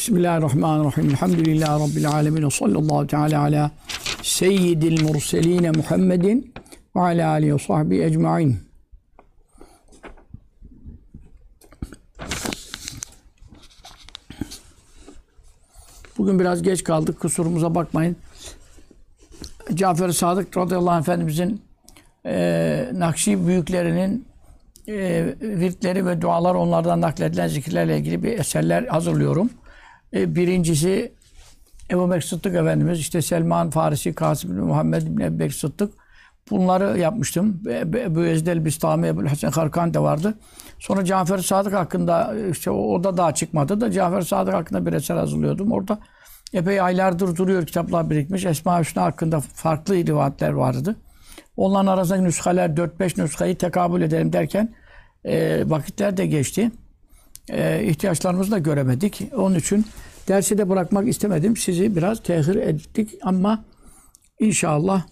Bismillahirrahmanirrahim. Elhamdülillahi Rabbil alemin. Sallallahu teala ala seyyidil murseline Muhammedin ve ala alihi ve sahbihi ecma'in. Bugün biraz geç kaldık. Kusurumuza bakmayın. Cafer-i Sadık radıyallahu anh efendimizin e, Nakşi büyüklerinin e, virtleri ve dualar onlardan nakledilen zikirlerle ilgili bir eserler hazırlıyorum. E, birincisi Ebu Bekir Sıddık Efendimiz, işte Selman Farisi, Kasım Muhammed bin Ebu Bekir Sıddık. Bunları yapmıştım. Ebu Ezdel Bistami, Ebu Hasan Karkan da vardı. Sonra Cafer Sadık hakkında, işte o da daha çıkmadı da Cafer Sadık hakkında bir eser hazırlıyordum. Orada epey aylardır duruyor kitaplar birikmiş. Esma Hüsna hakkında farklı rivayetler vardı. Onların arasındaki nüshaler 4-5 nüshayı tekabül edelim derken e, vakitler de geçti. E, ihtiyaçlarımızı da göremedik. Onun için dersi de bırakmak istemedim. Sizi biraz tehir ettik ama inşallah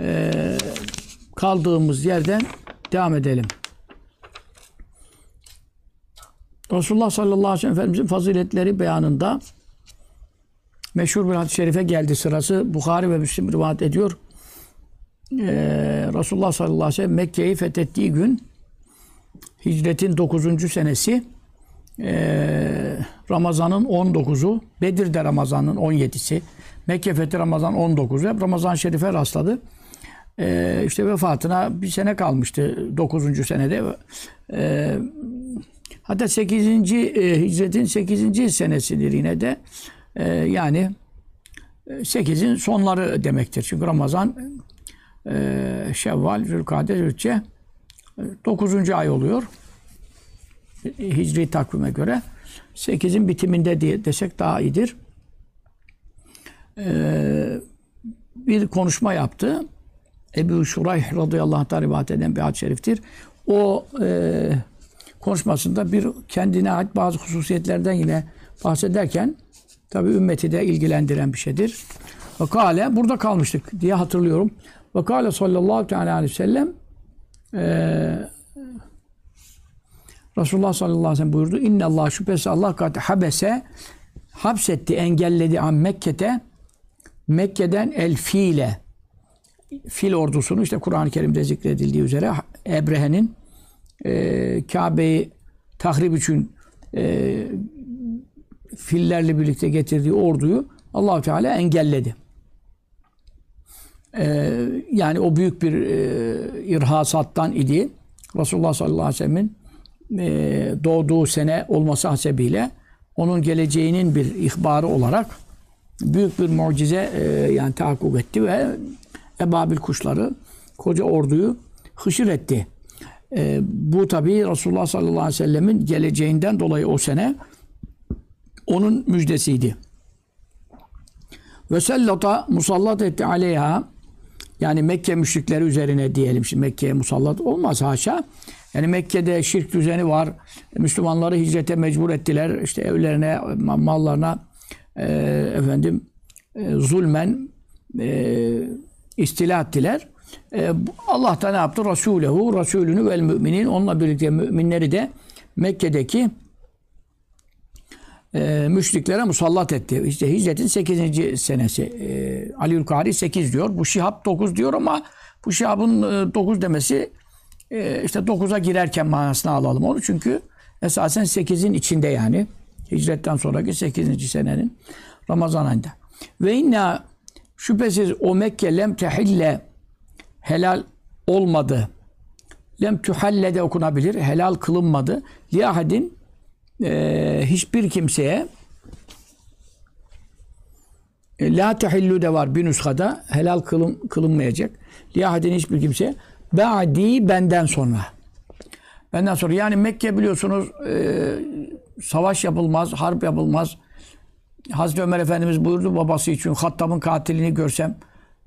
e, kaldığımız yerden devam edelim. Resulullah sallallahu aleyhi ve sellem Efendimizin faziletleri beyanında meşhur bir hadis-i şerife geldi sırası. Bukhari ve Müslim rivayet ediyor. Ee, Resulullah sallallahu aleyhi ve sellem Mekke'yi fethettiği gün hicretin 9. senesi ee, Ramazan'ın 19'u Bedir'de Ramazan'ın 17'si Mekke fethi Ramazan 19'u hep Ramazan Şerif'e rastladı. Ee, işte vefatına bir sene kalmıştı 9. senede. Ee, hatta 8. E, hicretin 8. senesidir yine de. Yani 8'in sonları demektir. Çünkü Ramazan e, Şevval, Zülkade, Zülçe 9. ay oluyor. Hicri takvime göre. 8'in bitiminde diye desek daha iyidir. Ee, bir konuşma yaptı. Ebu Şurayh radıyallahu anh'tan rivayet eden bir hadis-i şeriftir. O e, konuşmasında bir kendine ait bazı hususiyetlerden yine bahsederken tabi ümmeti de ilgilendiren bir şeydir. Ve kale burada kalmıştık diye hatırlıyorum. Ve kâle sallallahu aleyhi ve sellem e, Resulullah sallallahu aleyhi ve sellem buyurdu. İnne Allah şüphesiz Allah kat habese hapsetti, engelledi an Mekke'te Mekke'den el fiile fil ordusunu işte Kur'an-ı Kerim'de zikredildiği üzere Ebrehe'nin e, Kabe'yi tahrip için e, fillerle birlikte getirdiği orduyu allah Teala engelledi. Ee, yani o büyük bir e, irhasattan idi. Resulullah sallallahu aleyhi ve sellem'in e, doğduğu sene olması hasebiyle onun geleceğinin bir ihbarı olarak büyük bir mucize e, yani tahakkuk etti ve ebabil kuşları koca orduyu hışır etti. E, bu tabi Resulullah sallallahu aleyhi ve sellemin geleceğinden dolayı o sene onun müjdesiydi. Ve sellata musallat etti aleyha yani Mekke müşrikleri üzerine diyelim. Şimdi Mekke'ye musallat olmaz haşa. Yani Mekke'de şirk düzeni var. Müslümanları hicrete mecbur ettiler. İşte evlerine, mallarına e, efendim e, zulmen e, istila ettiler. E, Allah da ne yaptı? Resulehu, Resulünü vel müminin onunla birlikte müminleri de Mekke'deki e, müşriklere musallat etti. İşte hicretin 8. senesi. E, Aliül Kari 8 diyor. Bu Şihab 9 diyor ama bu Şihab'ın e, 9 demesi e, işte 9'a girerken manasını alalım onu. Çünkü esasen 8'in içinde yani. Hicretten sonraki 8. senenin Ramazan ayında. Ve inna şüphesiz o Mekke lem tehille helal olmadı. Lem tuhalle de okunabilir. Helal kılınmadı. Liyahedin e, hiçbir kimseye e, la tehillu de var bir nüshada helal kılın, kılınmayacak. Liyahedin hiçbir kimseye ba'di benden sonra. Benden sonra yani Mekke biliyorsunuz e, savaş yapılmaz, harp yapılmaz. Hazreti Ömer Efendimiz buyurdu babası için Hattab'ın katilini görsem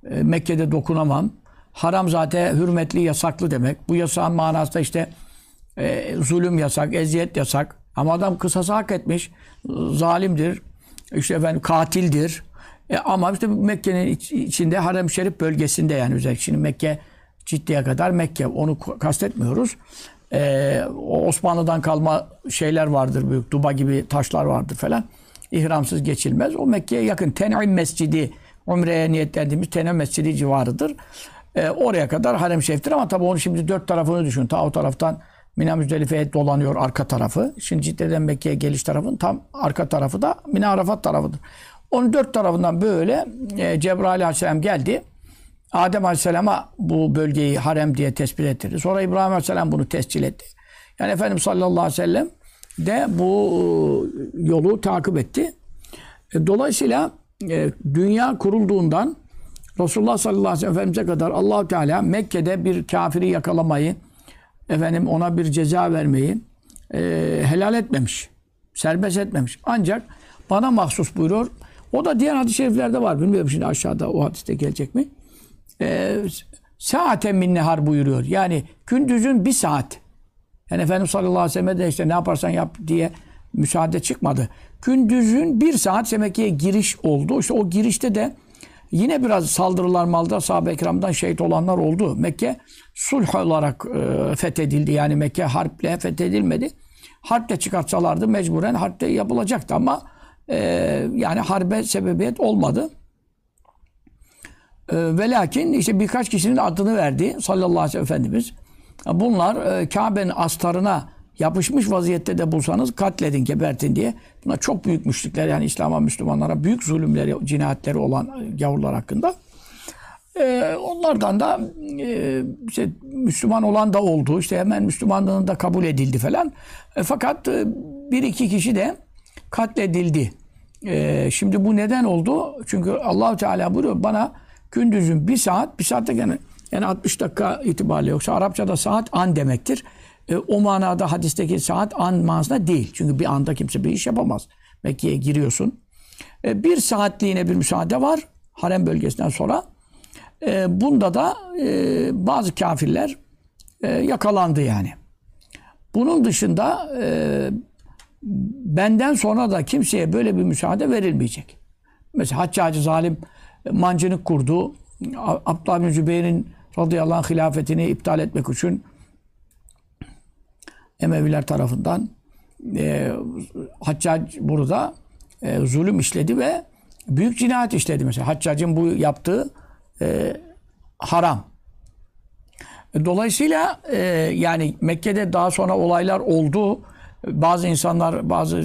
e, Mekke'de dokunamam. Haram zaten hürmetli, yasaklı demek. Bu yasağın manası da işte e, zulüm yasak, eziyet yasak. Ama adam kısası hak etmiş. Zalimdir. İşte efendim katildir. E ama işte Mekke'nin iç, içinde Harem Şerif bölgesinde yani özellikle şimdi Mekke ciddiye kadar Mekke. Onu kastetmiyoruz. E, Osmanlı'dan kalma şeyler vardır büyük. Duba gibi taşlar vardır falan. ihramsız geçilmez. O Mekke'ye yakın Ten'im Mescidi, Umre'ye niyetlendiğimiz Ten'im Mescidi civarıdır. E, oraya kadar harem şeriftir ama tabii onun şimdi dört tarafını düşün. Ta o taraftan Mina Müzdelife'ye dolanıyor arka tarafı. Şimdi Cidde'den Mekke'ye geliş tarafının tam arka tarafı da Mina Arafat tarafıdır. Onun dört tarafından böyle e, Cebrail Aleyhisselam geldi. Adem Aleyhisselam'a bu bölgeyi harem diye tespit ettirdi. Sonra İbrahim Aleyhisselam bunu tescil etti. Yani Efendimiz sallallahu aleyhi ve sellem de bu e, yolu takip etti. E, Dolayısıyla e, dünya kurulduğundan Resulullah sallallahu aleyhi ve sellem Efendimiz'e kadar allah Teala Mekke'de bir kafiri yakalamayı, efendim ona bir ceza vermeyi e, helal etmemiş. Serbest etmemiş. Ancak bana mahsus buyuruyor. O da diğer hadis-i şeriflerde var. Bilmiyorum şimdi aşağıda o hadiste gelecek mi? E, saaten min nehar buyuruyor. Yani gündüzün bir saat. Yani Efendimiz sallallahu aleyhi ve sellem de işte ne yaparsan yap diye müsaade çıkmadı. Gündüzün bir saat Mekke'ye giriş oldu. İşte o girişte de yine biraz saldırılar malda sahabe-i kiramdan şehit olanlar oldu. Mekke sulh olarak e, fethedildi. Yani Mekke harple fethedilmedi. Harple çıkartsalardı mecburen harple yapılacaktı ama e, yani harbe sebebiyet olmadı. E, ve lakin işte birkaç kişinin adını verdi sallallahu aleyhi ve sellem Efendimiz. Bunlar e, Kabe'nin astarına yapışmış vaziyette de bulsanız katledin, gebertin diye. Bunlar çok büyük müşrikler yani İslam'a, Müslümanlara büyük zulümleri, cinayetleri olan e, gavurlar hakkında. E, onlardan da e, işte Müslüman olan da oldu. İşte hemen Müslümanlığını da kabul edildi falan. E, fakat e, bir iki kişi de katledildi. E, şimdi bu neden oldu? Çünkü allah Teala buyuruyor bana gündüzün bir saat, bir saatte yani, yani 60 dakika itibariyle yoksa Arapçada saat an demektir. E, o manada hadisteki saat an manasında değil. Çünkü bir anda kimse bir iş yapamaz. Mekke'ye giriyorsun. E, bir saatliğine bir müsaade var. Harem bölgesinden sonra. E, bunda da e, bazı kafirler e, yakalandı yani. Bunun dışında e, benden sonra da kimseye böyle bir müsaade verilmeyecek. Mesela Haccacı zalim mancınık kurdu. Abdullah bin Zübeyir'in radıyallahu anh hilafetini iptal etmek için Emeviler tarafından e, Haccac burada e, zulüm işledi ve büyük cinayet işledi mesela. Haccac'ın bu yaptığı e, haram. Dolayısıyla e, yani Mekke'de daha sonra olaylar oldu. Bazı insanlar bazı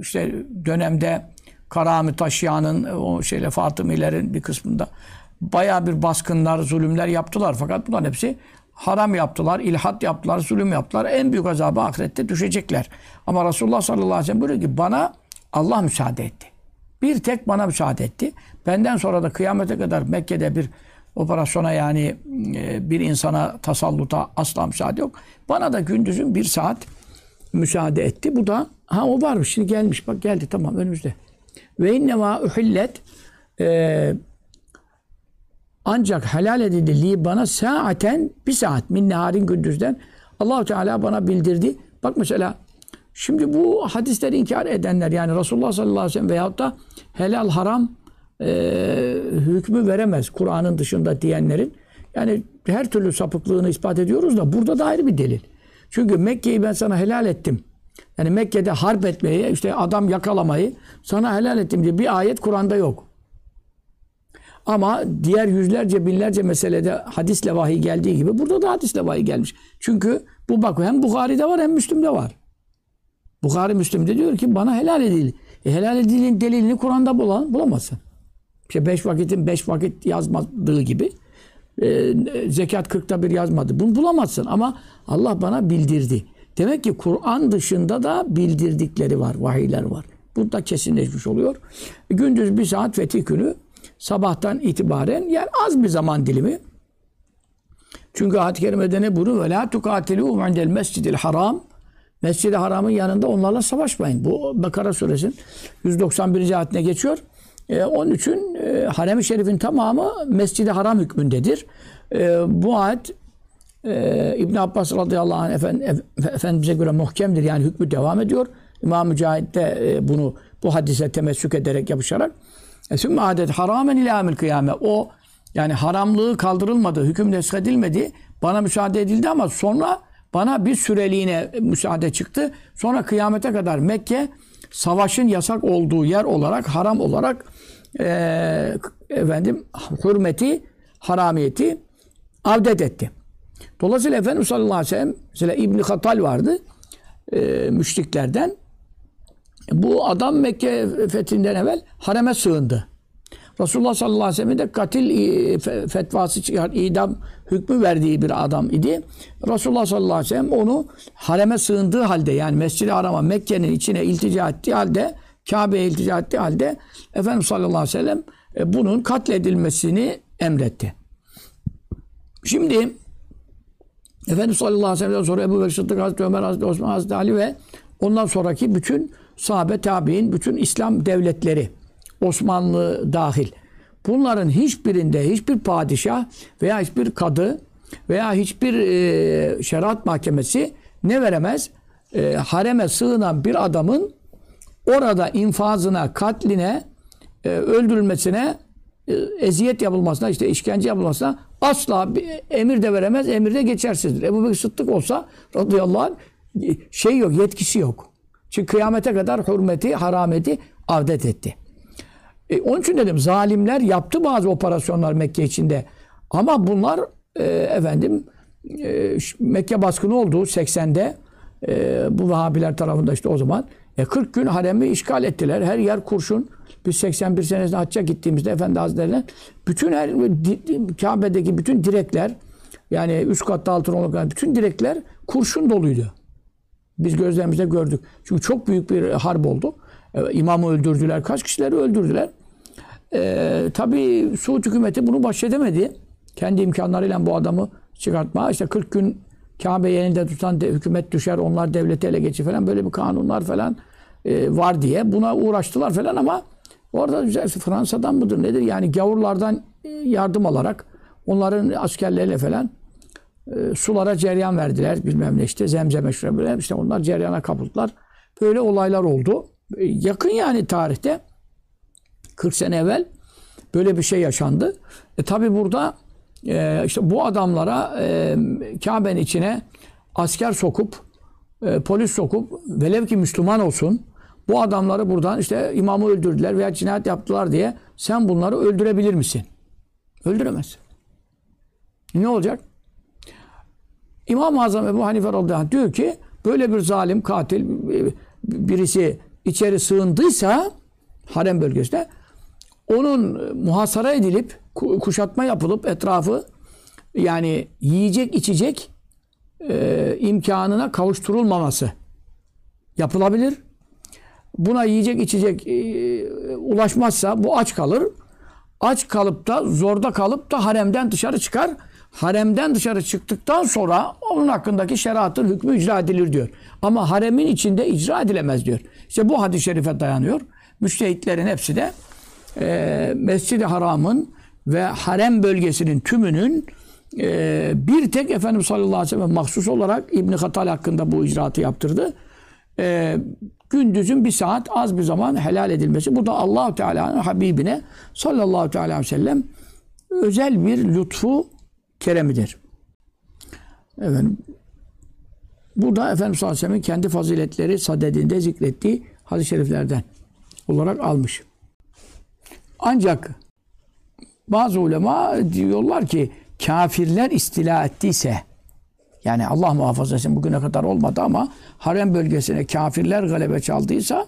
işte dönemde Karami Taşya'nın o şeyle Fatımilerin bir kısmında baya bir baskınlar, zulümler yaptılar. Fakat bunların hepsi haram yaptılar, ilhat yaptılar, zulüm yaptılar. En büyük azabı ahirette düşecekler. Ama Resulullah sallallahu aleyhi ve sellem buyuruyor ki bana Allah müsaade etti. Bir tek bana müsaade etti. Benden sonra da kıyamete kadar Mekke'de bir operasyona yani e, bir insana tasalluta asla müsaade yok. Bana da gündüzün bir saat müsaade etti. Bu da ha o varmış şimdi gelmiş bak geldi tamam önümüzde. Ve innema uhillet e, ancak helal edildi li bana saaten bir saat min neharin gündüzden Allahu Teala bana bildirdi. Bak mesela şimdi bu hadisleri inkar edenler yani Resulullah sallallahu aleyhi ve sellem veyahut da helal haram e, hükmü veremez Kur'an'ın dışında diyenlerin yani her türlü sapıklığını ispat ediyoruz da burada da ayrı bir delil. Çünkü Mekke'yi ben sana helal ettim. Yani Mekke'de harp etmeyi, işte adam yakalamayı sana helal ettim diye bir ayet Kur'an'da yok. Ama diğer yüzlerce binlerce meselede hadisle vahiy geldiği gibi burada da hadisle vahiy gelmiş. Çünkü bu bak hem Bukhari'de var hem Müslüm'de var. Bukhari Müslüm'de diyor ki bana helal edildi. E, helal edildiğin delilini Kur'an'da bulan, bulamazsın. İşte beş vakitin beş vakit yazmadığı gibi e, zekat kırkta bir yazmadı. Bunu bulamazsın ama Allah bana bildirdi. Demek ki Kur'an dışında da bildirdikleri var, vahiyler var. Bu da kesinleşmiş oluyor. Gündüz bir saat fetih günü sabahtan itibaren yani az bir zaman dilimi. Çünkü ayet-i kerimede ne buyuruyor? La tukatilu indel mescidil haram. Mescid-i Haram'ın yanında onlarla savaşmayın. Bu Bakara suresinin 191. ayetine geçiyor. Ee, onun için e, Harem-i Şerif'in tamamı Mescid-i Haram hükmündedir. E, bu ayet e, İbn Abbas radıyallahu anh efend, Efendimiz'e göre muhkemdir. Yani hükmü devam ediyor. İmam Mücahit de e, bunu bu hadise temessük ederek yapışarak Sümme adet haramen ilamil kıyame. O yani haramlığı kaldırılmadı, hüküm neshedilmedi. Bana müsaade edildi ama sonra bana bir süreliğine müsaade çıktı. Sonra kıyamete kadar Mekke savaşın yasak olduğu yer olarak, haram olarak eee, efendim hürmeti, haramiyeti avdet etti. Dolayısıyla Efendimiz sallallahu aleyhi ve sellem mesela İbn Hatal vardı eee müşriklerden. Bu adam Mekke fethinden evvel hareme sığındı. Resulullah sallallahu aleyhi ve sellem'in de katil e, fe- fetvası çıkar, idam hükmü verdiği bir adam idi. Resulullah sallallahu aleyhi ve sellem onu hareme sığındığı halde yani Mescid-i Haram'a Mekke'nin içine iltica ettiği halde Kabe'ye iltica ettiği halde Efendimiz sallallahu aleyhi ve sellem e, bunun katledilmesini emretti. Şimdi Efendimiz sallallahu aleyhi ve sellem'den sonra Ebu Bekir Sıddık, Hazreti Ömer, Hazreti Osman, Hazreti Ali ve ondan sonraki bütün sahabe tabi'in, bütün İslam devletleri, Osmanlı dahil. Bunların hiçbirinde hiçbir padişah veya hiçbir kadı veya hiçbir e, şeriat mahkemesi ne veremez? E, hareme sığınan bir adamın orada infazına, katline, e, öldürülmesine, e, eziyet yapılmasına, işte işkence yapılmasına asla bir emir de veremez, emir de geçersizdir. Ebu Bekir Sıddık olsa radıyallahu anh şey yok, yetkisi yok. Çünkü kıyamete kadar hürmeti, harameti avdet etti. E, onun için dedim zalimler yaptı bazı operasyonlar Mekke içinde. Ama bunlar e, efendim e, Mekke baskını oldu 80'de. E, bu Vahabiler tarafında işte o zaman. E, 40 gün haremi işgal ettiler. Her yer kurşun. Biz 81 senesinde hacca gittiğimizde Efendi Hazretleri'ne bütün her Kabe'deki bütün direkler yani üst katta altın olan bütün direkler kurşun doluydu. Biz gözlerimizde gördük. Çünkü çok büyük bir harp oldu. E, imamı öldürdüler. Kaç kişileri öldürdüler. E, tabii Suud hükümeti bunu bahşedemedi. Kendi imkanlarıyla bu adamı çıkartma. İşte 40 gün Kabe yerinde tutan de, hükümet düşer, onlar devleti ele geçir falan böyle bir kanunlar falan e, var diye buna uğraştılar falan ama orada Fransa'dan mıdır nedir yani gavurlardan e, yardım alarak onların askerleriyle falan e, sulara ceryan verdiler bilmem ne işte zemzeme şuraya işte onlar ceryana kapıldılar. Böyle olaylar oldu. Yakın yani tarihte 40 sene evvel böyle bir şey yaşandı. E tabi burada işte bu adamlara e, Kabe'nin içine asker sokup e, polis sokup velev ki Müslüman olsun bu adamları buradan işte imamı öldürdüler veya cinayet yaptılar diye sen bunları öldürebilir misin? Öldüremezsin. Ne olacak? İmam-ı Azam Ebu Hanife radıyallahu anh diyor ki böyle bir zalim katil e, birisi içeri sığındıysa harem bölgesinde onun muhasara edilip ku- kuşatma yapılıp etrafı yani yiyecek içecek e, imkanına kavuşturulmaması yapılabilir. Buna yiyecek içecek e, ulaşmazsa bu aç kalır. Aç kalıp da zorda kalıp da haremden dışarı çıkar. Haremden dışarı çıktıktan sonra onun hakkındaki şeriatın hükmü icra edilir diyor. Ama haremin içinde icra edilemez diyor. İşte bu hadis-i şerife dayanıyor. Müştehitlerin hepsi de e, Mescid-i Haram'ın ve harem bölgesinin tümünün e, bir tek Efendimiz sallallahu aleyhi ve sellem mahsus olarak İbn Hatal hakkında bu icraatı yaptırdı. E, gündüzün bir saat az bir zaman helal edilmesi. Bu da allah Teala'nın Habibine sallallahu aleyhi ve sellem özel bir lütfu keremidir. Efendim, bu da Efendimiz sallallahu aleyhi ve kendi faziletleri sadedinde zikrettiği hadis-i şeriflerden olarak almış. Ancak bazı ulema diyorlar ki kafirler istila ettiyse yani Allah muhafaza etsin bugüne kadar olmadı ama harem bölgesine kafirler galebe çaldıysa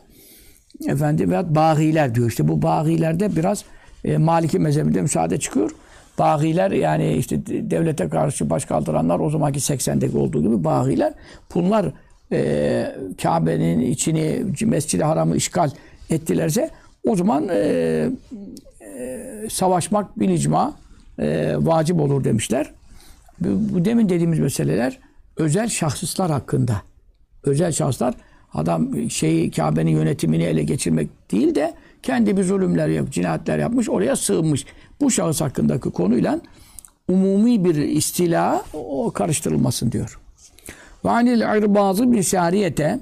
efendim veya bağiler diyor. İşte bu bağilerde biraz e, Maliki mezhebinde müsaade çıkıyor. Bağiler yani işte de- devlete karşı baş kaldıranlar o zamanki 80'deki olduğu gibi bağiler. Bunlar e, Kabe'nin içini, Mescid-i Haram'ı işgal ettilerse o zaman e, e, savaşmak bil icma e, vacip olur demişler. Bu, bu demin dediğimiz meseleler özel şahıslar hakkında. Özel şahıslar adam şeyi Kabe'nin yönetimini ele geçirmek değil de kendi bir zulümler yap, cinayetler yapmış, oraya sığınmış. Bu şahıs hakkındaki konuyla umumi bir istila o karıştırılmasın diyor. Ve anil irbazı bir şariyete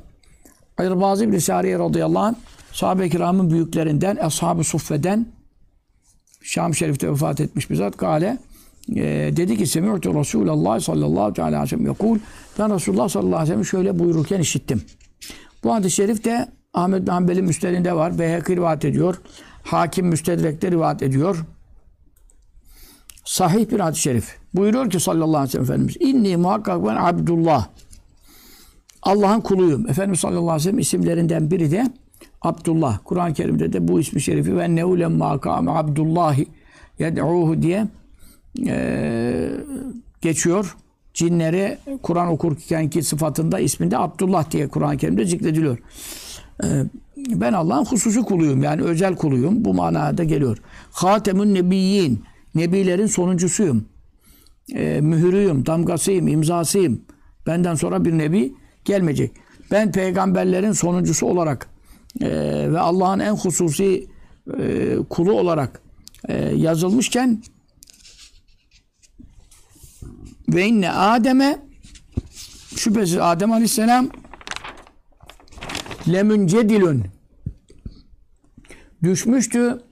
İrbazı bir Sariye radıyallahu anh sahabe-i kiramın büyüklerinden, ashab-ı suffeden Şam Şerif'te vefat etmiş bir zat. Kale e, dedi ki Semi'tu Resulallah sallallahu aleyhi ve sellem yakul ben Resulullah sallallahu aleyhi ve sellem şöyle buyururken işittim. Bu hadis-i şerif de Ahmet bin Hanbel'in müstedinde var. Beyhekî rivayet ediyor. Hakim müstedrekte rivayet ediyor. Sahih bir hadis-i şerif. Buyuruyor ki sallallahu aleyhi ve sellem Efendimiz. İnni muhakkak ben Abdullah. Allah'ın kuluyum. Efendimiz sallallahu aleyhi ve sellem isimlerinden biri de Abdullah. Kur'an-ı Kerim'de de bu ismi şerifi ve neule makame Abdullahi yed'uhu diye e, geçiyor. Cinleri Kur'an okurken ki sıfatında isminde Abdullah diye Kur'an-ı Kerim'de zikrediliyor. E, ben Allah'ın hususi kuluyum. Yani özel kuluyum. Bu manada geliyor. Hatemün nebiyyin. Nebilerin sonuncusuyum. E, mühürüyüm, damgasıyım, imzasıyım. Benden sonra bir nebi gelmeyecek. Ben peygamberlerin sonuncusu olarak e, ve Allah'ın en hususi e, kulu olarak e, yazılmışken ve inne Adem'e şüphesiz Adem Aleyhisselam lemüncedilün düşmüştü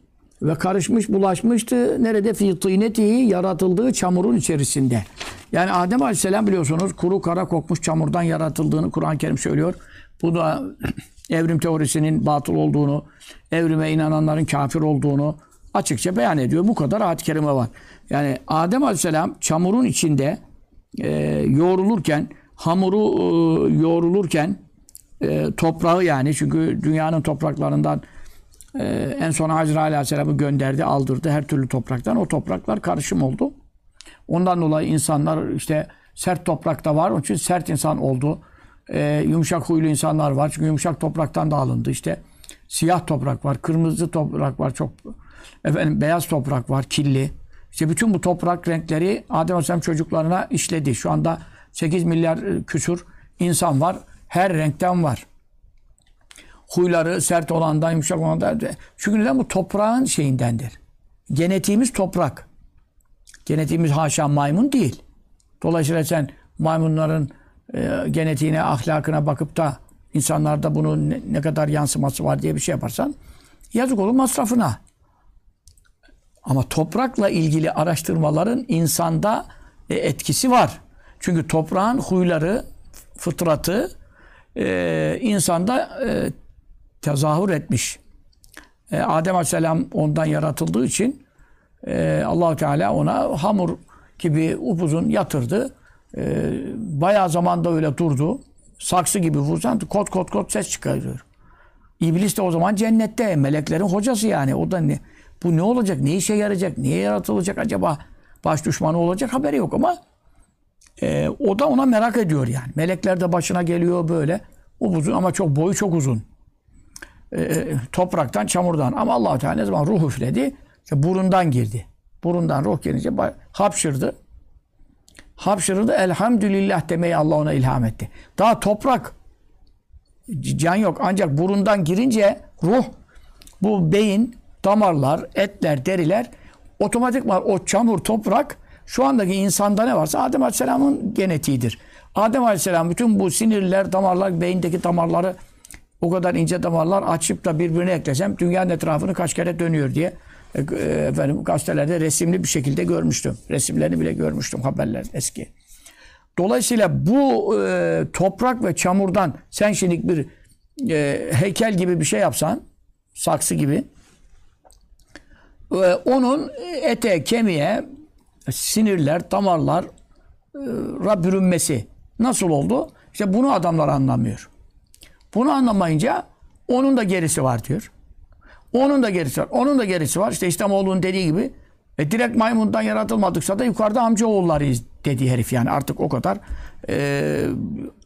ve karışmış bulaşmıştı. Nerede fi tînetihi yaratıldığı çamurun içerisinde. Yani Adem Aleyhisselam biliyorsunuz kuru kara kokmuş çamurdan yaratıldığını Kur'an-ı Kerim söylüyor. Bu da evrim teorisinin batıl olduğunu, evrime inananların kafir olduğunu açıkça beyan ediyor. Bu kadar ayet-i kerime var. Yani Adem Aleyhisselam çamurun içinde e, yoğrulurken, hamuru e, yoğrulurken e, toprağı yani çünkü dünyanın topraklarından e, en son Hazreti Aleyhisselam'ı gönderdi, aldırdı her türlü topraktan. O topraklar karışım oldu. Ondan dolayı insanlar işte sert toprakta var. Onun için sert insan oldu. E, yumuşak huylu insanlar var. Çünkü yumuşak topraktan da alındı. İşte siyah toprak var, kırmızı toprak var, çok efendim beyaz toprak var, kirli. İşte bütün bu toprak renkleri Adem Aleyhisselam çocuklarına işledi. Şu anda 8 milyar e, küsur insan var. Her renkten var. Huyları sert olandan, yumuşak olandan. Çünkü neden? Bu toprağın şeyindendir. Genetiğimiz toprak. Genetiğimiz haşa maymun değil. Dolayısıyla sen maymunların e, genetiğine, ahlakına bakıp da insanlarda bunun ne, ne kadar yansıması var diye bir şey yaparsan yazık olur masrafına. Ama toprakla ilgili araştırmaların insanda e, etkisi var. Çünkü toprağın huyları, fıtratı e, insanda e, tezahür etmiş. E, Adem Aleyhisselam ondan yaratıldığı için e, Allahu Teala ona hamur gibi upuzun yatırdı. E, bayağı zamanda öyle durdu. Saksı gibi vursan kot kot kot ses çıkarıyor. İblis de o zaman cennette. Meleklerin hocası yani. O da ne? Bu ne olacak? Ne işe yarayacak? Niye yaratılacak acaba? Baş düşmanı olacak haberi yok ama e, o da ona merak ediyor yani. Melekler de başına geliyor böyle. Upuzun ama çok boyu çok uzun. E, topraktan, çamurdan. Ama allah Teala ne zaman ruh üfledi? Burundan girdi. Burundan ruh gelince hapşırdı. Hapşırdı. Elhamdülillah demeyi Allah ona ilham etti. Daha toprak can yok. Ancak burundan girince ruh bu beyin, damarlar, etler, deriler otomatik var. O çamur, toprak şu andaki insanda ne varsa Adem Aleyhisselam'ın genetiğidir. Adem Aleyhisselam bütün bu sinirler, damarlar, beyindeki damarları o kadar ince damarlar açıp da birbirine eklesem dünyanın etrafını kaç kere dönüyor diye efendim gazetelerde resimli bir şekilde görmüştüm. Resimlerini bile görmüştüm haberler eski. Dolayısıyla bu e, toprak ve çamurdan sen şimdi bir e, heykel gibi bir şey yapsan, saksı gibi, e, onun ete, kemiğe, sinirler, damarlar e, bürünmesi nasıl oldu? İşte bunu adamlar anlamıyor. Bunu anlamayınca onun da gerisi var diyor. Onun da gerisi var. Onun da gerisi var. İşte İslamoğlu'nun dediği gibi e, direkt maymundan yaratılmadıksa da yukarıda amca oğullarıyız dedi herif yani. Artık o kadar e,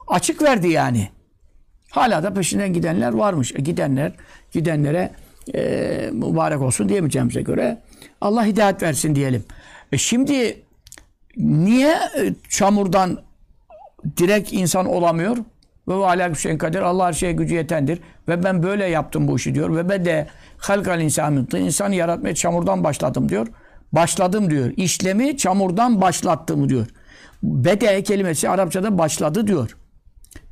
açık verdi yani. Hala da peşinden gidenler varmış. E, gidenler, gidenlere e, mübarek olsun diyemeyeceğimize göre Allah hidayet versin diyelim. E şimdi niye e, çamurdan direkt insan olamıyor? Ve alâ şeyin kadir. Allah her şeye gücü yetendir. Ve ben böyle yaptım bu işi diyor. Ve ben de halkal insanı insanı yaratmaya çamurdan başladım diyor. Başladım diyor. İşlemi çamurdan başlattım diyor. Bede kelimesi Arapçada başladı diyor.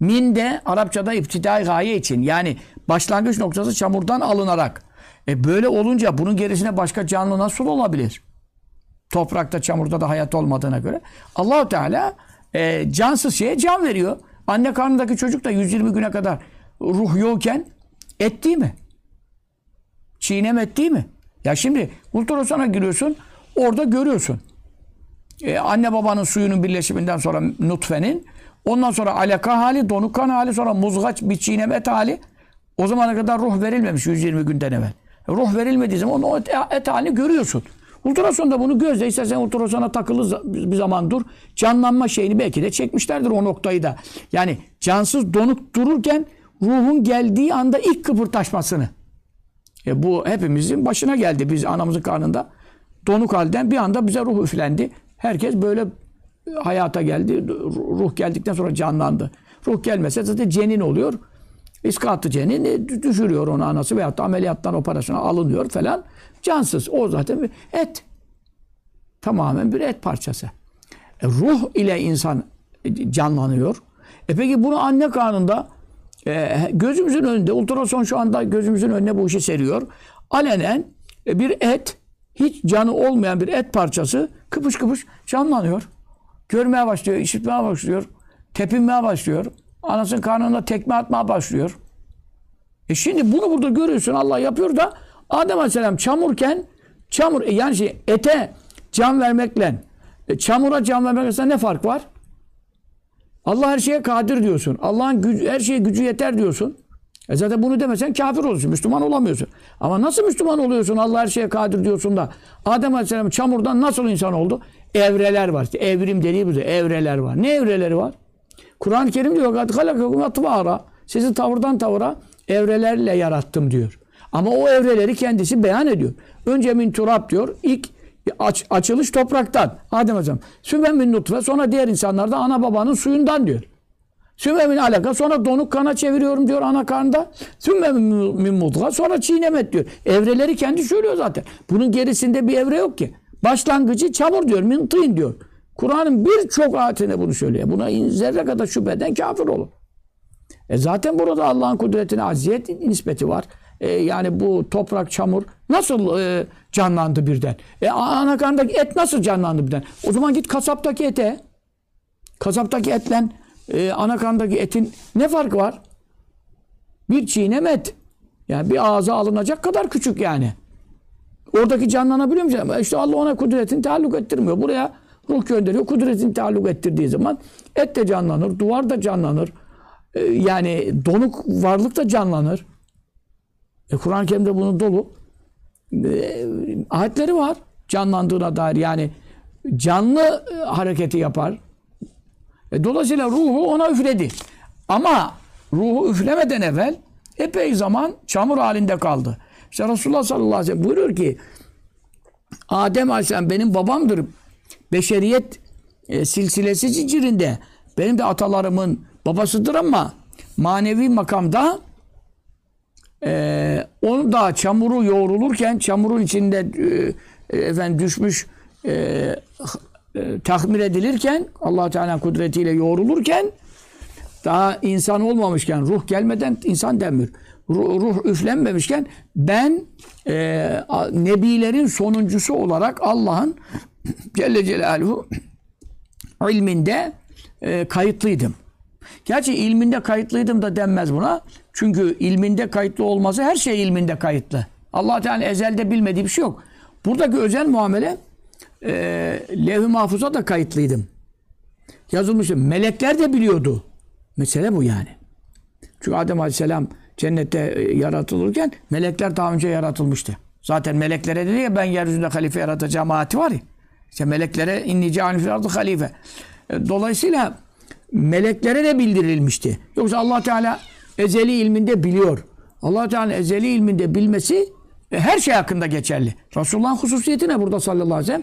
Min de Arapçada iptidai gaye için yani başlangıç noktası çamurdan alınarak. E böyle olunca bunun gerisine başka canlı nasıl olabilir? Toprakta, çamurda da hayat olmadığına göre. Allahu Teala e, cansız şeye can veriyor. Anne karnındaki çocuk da 120 güne kadar ruh yokken Et değil mi? Çiğnem et değil mi? Ya şimdi ultrasona giriyorsun orada görüyorsun. Ee, anne babanın suyunun birleşiminden sonra nutfenin ondan sonra alaka hali, donuk kan hali sonra muzgaç bir çiğnem et hali. O zamana kadar ruh verilmemiş 120 günden evvel. Ruh verilmediği zaman o et, et halini görüyorsun. Ultrasonda bunu gözle istersen ultrasona takılı bir zaman dur. Canlanma şeyini belki de çekmişlerdir o noktayı da. Yani cansız donuk dururken ruhun geldiği anda ilk kıpırtaşmasını. E bu hepimizin başına geldi. Biz anamızın karnında donuk halden bir anda bize ruh üflendi. Herkes böyle hayata geldi. Ruh geldikten sonra canlandı. Ruh gelmese zaten cenin oluyor. İskatı cenin e, düşürüyor onu anası veyahut da ameliyattan operasyona alınıyor falan. Cansız. O zaten bir et. Tamamen bir et parçası. E, ruh ile insan e, canlanıyor. E peki bunu anne karnında e, gözümüzün önünde, ultrason şu anda gözümüzün önüne bu işi seriyor. Alenen e, bir et, hiç canı olmayan bir et parçası kıpış kıpış canlanıyor. Görmeye başlıyor, işitmeye başlıyor, tepinmeye başlıyor. Anasının karnında tekme atmaya başlıyor. E şimdi bunu burada görüyorsun Allah yapıyor da Adem Aleyhisselam çamurken çamur e yani şey, ete can vermekle e, çamura can vermek arasında ne fark var? Allah her şeye kadir diyorsun. Allah'ın gücü, her şeye gücü yeter diyorsun. E zaten bunu demesen kafir olursun. Müslüman olamıyorsun. Ama nasıl Müslüman oluyorsun? Allah her şeye kadir diyorsun da. Adem Aleyhisselam çamurdan nasıl insan oldu? Evreler var. İşte evrim dediğimiz evreler var. Ne evreleri var? Kur'an-ı Kerim diyor "Kad halakakum atvara." Sizi tavırdan tavıra evrelerle yarattım diyor. Ama o evreleri kendisi beyan ediyor. Önce min turab diyor. İlk aç, açılış topraktan. Adem Aleyhisselam. Sümen min nutfe. Sonra diğer insanlar da ana babanın suyundan diyor. Sümme min alaka. Sonra donuk kana çeviriyorum diyor ana karnında. Sümme min mudga. Sonra çiğnemet diyor. Evreleri kendi söylüyor zaten. Bunun gerisinde bir evre yok ki. Başlangıcı çamur diyor. Min tîn diyor. Kur'an'ın birçok ayetinde bunu söylüyor. Buna zerre kadar şüpheden kafir olur. E zaten burada Allah'ın kudretine aziyet nispeti var. E yani bu toprak, çamur nasıl e, canlandı birden? E ana et nasıl canlandı birden? O zaman git kasaptaki ete. Kasaptaki etle e, ana etin ne farkı var? Bir çiğnem et. Yani bir ağza alınacak kadar küçük yani. Oradaki canlanabiliyor mu? İşte Allah ona kudretini taalluk ettirmiyor. Buraya ruh gönderiyor. Kudretini taalluk ettirdiği zaman et de canlanır, duvar da canlanır. Ee, yani donuk varlık da canlanır. E, Kur'an-ı Kerim'de bunun dolu e, ayetleri var. Canlandığına dair yani canlı e, hareketi yapar. E, dolayısıyla ruhu ona üfledi. Ama ruhu üflemeden evvel epey zaman çamur halinde kaldı. İşte Resulullah sallallahu aleyhi ve sellem buyuruyor ki Adem aleyhisselam benim babamdır. Beşeriyet e, silsilesi zincirinde benim de atalarımın babasıdır ama manevi makamda e, onu da çamuru yoğrulurken çamurun içinde e, efendim düşmüş e, e, tahmir edilirken allah Teala kudretiyle yoğrulurken daha insan olmamışken ruh gelmeden insan denmiyor. Ruh, ruh üflenmemişken ben e, nebilerin sonuncusu olarak Allah'ın Celle Celaluhu ilminde e, kayıtlıydım. Gerçi ilminde kayıtlıydım da denmez buna. Çünkü ilminde kayıtlı olması her şey ilminde kayıtlı. allah Teala ezelde bilmediği bir şey yok. Buradaki özel muamele e, levh-i mahfuza da kayıtlıydım. Yazılmıştı. Melekler de biliyordu. Mesele bu yani. Çünkü Adem Aleyhisselam cennette e, yaratılırken melekler daha önce yaratılmıştı. Zaten meleklere dedi ya ben yeryüzünde halife yaratacağım ayeti var ya. İşte meleklere inni cealin fil ardı halife. E, Dolayısıyla meleklere de bildirilmişti. Yoksa Allah Teala ezeli ilminde biliyor. Allah Teala ezeli ilminde bilmesi e, her şey hakkında geçerli. Resulullah'ın hususiyeti ne burada sallallahu aleyhi ve sellem?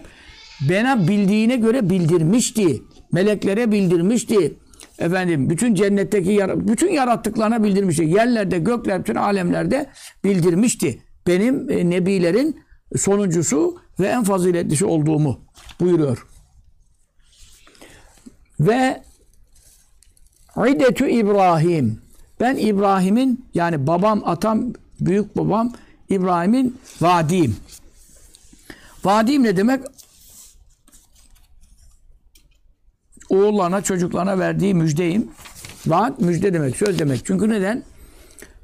Bana bildiğine göre bildirmişti. Meleklere bildirmişti. Efendim bütün cennetteki bütün yarattıklarına bildirmişti. Yerlerde, göklerde, bütün alemlerde bildirmişti. Benim e, nebilerin sonuncusu ve en faziletlisi olduğumu buyuruyor. Ve İdetü İbrahim. Ben İbrahim'in yani babam, atam, büyük babam İbrahim'in vadiyim. Vadiyim ne demek? Oğullarına, çocuklarına verdiği müjdeyim. Vaat müjde demek, söz demek. Çünkü neden?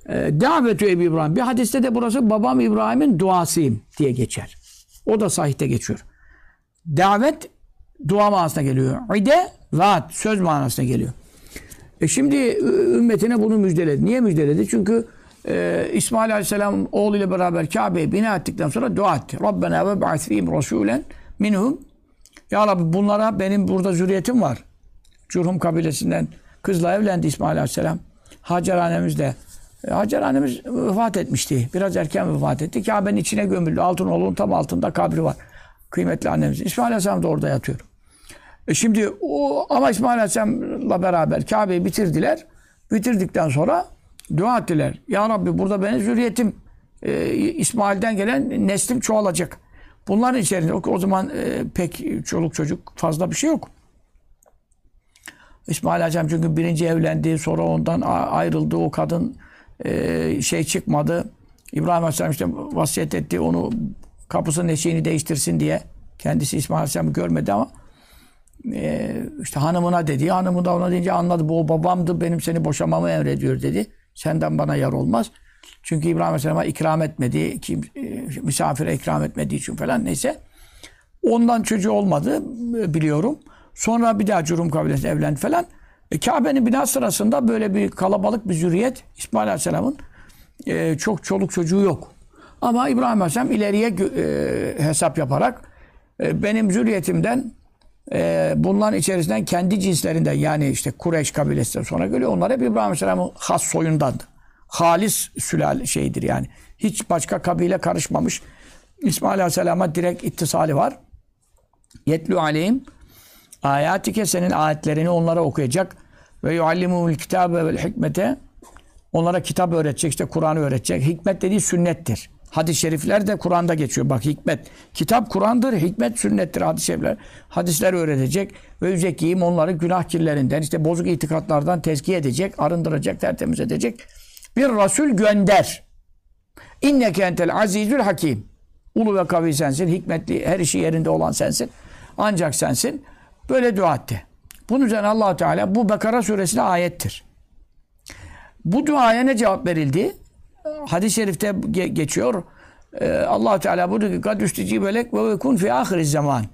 E, Davetü Ebi İbrahim. Bir hadiste de burası babam İbrahim'in duasıyım diye geçer. O da sahihte geçiyor. Davet dua manasına geliyor. İde vaat söz manasına geliyor. E şimdi ümmetine bunu müjdeledi. Niye müjdeledi? Çünkü e, İsmail Aleyhisselam oğluyla beraber Kabe'yi bina ettikten sonra dua etti. Rabbena ve ba'ath fihim rasulen minhum. Ya Rabbi bunlara benim burada zürriyetim var. Curhum kabilesinden kızla evlendi İsmail Aleyhisselam. Hacer annemiz de Hacer annemiz vefat etmişti. Biraz erken vefat etti. Kabe'nin içine gömüldü. Altınoğlu'nun tam altında kabri var. Kıymetli annemiz. İsmail Aleyhisselam da orada yatıyor. E şimdi o ama İsmail Aleyhisselam'la beraber Kabe'yi bitirdiler. Bitirdikten sonra dua ettiler. Ya Rabbi burada benim zürriyetim e, İsmail'den gelen neslim çoğalacak. Bunların içerisinde o, zaman e, pek çoluk çocuk fazla bir şey yok. İsmail Aleyhisselam çünkü birinci evlendi. Sonra ondan ayrıldı. O kadın e, şey çıkmadı. İbrahim Aleyhisselam işte vasiyet etti. Onu kapısının eşiğini değiştirsin diye. Kendisi İsmail Aleyhisselam'ı görmedi ama e, işte hanımına dedi. Hanımı da ona deyince anladı. Bu babamdı. Benim seni boşamamı emrediyor dedi. Senden bana yar olmaz. Çünkü İbrahim Aleyhisselam'a ikram etmedi. Kim, e, misafire ikram etmediği için falan neyse. Ondan çocuğu olmadı e, biliyorum. Sonra bir daha Curum kabilesiyle evlendi falan. E, Kabe'nin bina sırasında böyle bir kalabalık bir zürriyet İsmail Aleyhisselam'ın e, çok çoluk çocuğu yok. Ama İbrahim Aleyhisselam ileriye e, hesap yaparak e, benim zürriyetimden e, bunların içerisinden kendi cinslerinden yani işte Kureyş kabilesinden sonra geliyor. Onlar hep İbrahim Aleyhisselam'ın has soyundandı. Halis sülale şeydir yani. Hiç başka kabile karışmamış. İsmail Aleyhisselam'a direkt ittisali var. Yetlu aleyhim ayatike senin ayetlerini onlara okuyacak ve yuallimumul kitabe vel hikmete onlara kitap öğretecek işte Kur'an'ı öğretecek. Hikmet dediği sünnettir. Hadis-i şerifler de Kur'an'da geçiyor. Bak hikmet. Kitap Kur'an'dır, hikmet sünnettir hadis-i şerifler. Hadisler öğretecek ve yüzekiyim onları günah kirlerinden, işte bozuk itikatlardan tezkiye edecek, arındıracak, tertemiz edecek. Bir Resul gönder. İnneke entel azizül hakim. Ulu ve kavi sensin, hikmetli, her işi yerinde olan sensin. Ancak sensin. Böyle dua etti. Bunun üzerine allah Teala bu Bekara suresine ayettir. Bu duaya ne cevap verildi? Hadis-i şerifte ge- geçiyor. Ee, allah Teala buyuruyor ki kad üstecibelek ve kun fi ahiriz zaman.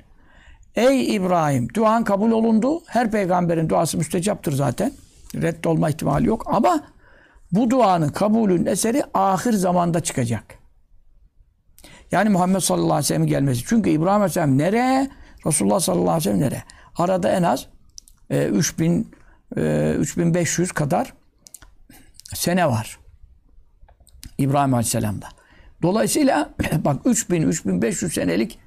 Ey İbrahim duan kabul olundu. Her peygamberin duası müstecaptır zaten. Reddolma ihtimali yok ama bu duanın kabulün eseri ahir zamanda çıkacak. Yani Muhammed sallallahu aleyhi ve sellem'in gelmesi. Çünkü İbrahim aleyhisselam nereye? Resulullah sallallahu aleyhi ve sellem nereye? Arada en az e, 3000 e, 3500 kadar sene var. İbrahim Aleyhisselam'da. Dolayısıyla bak 3000 3500 senelik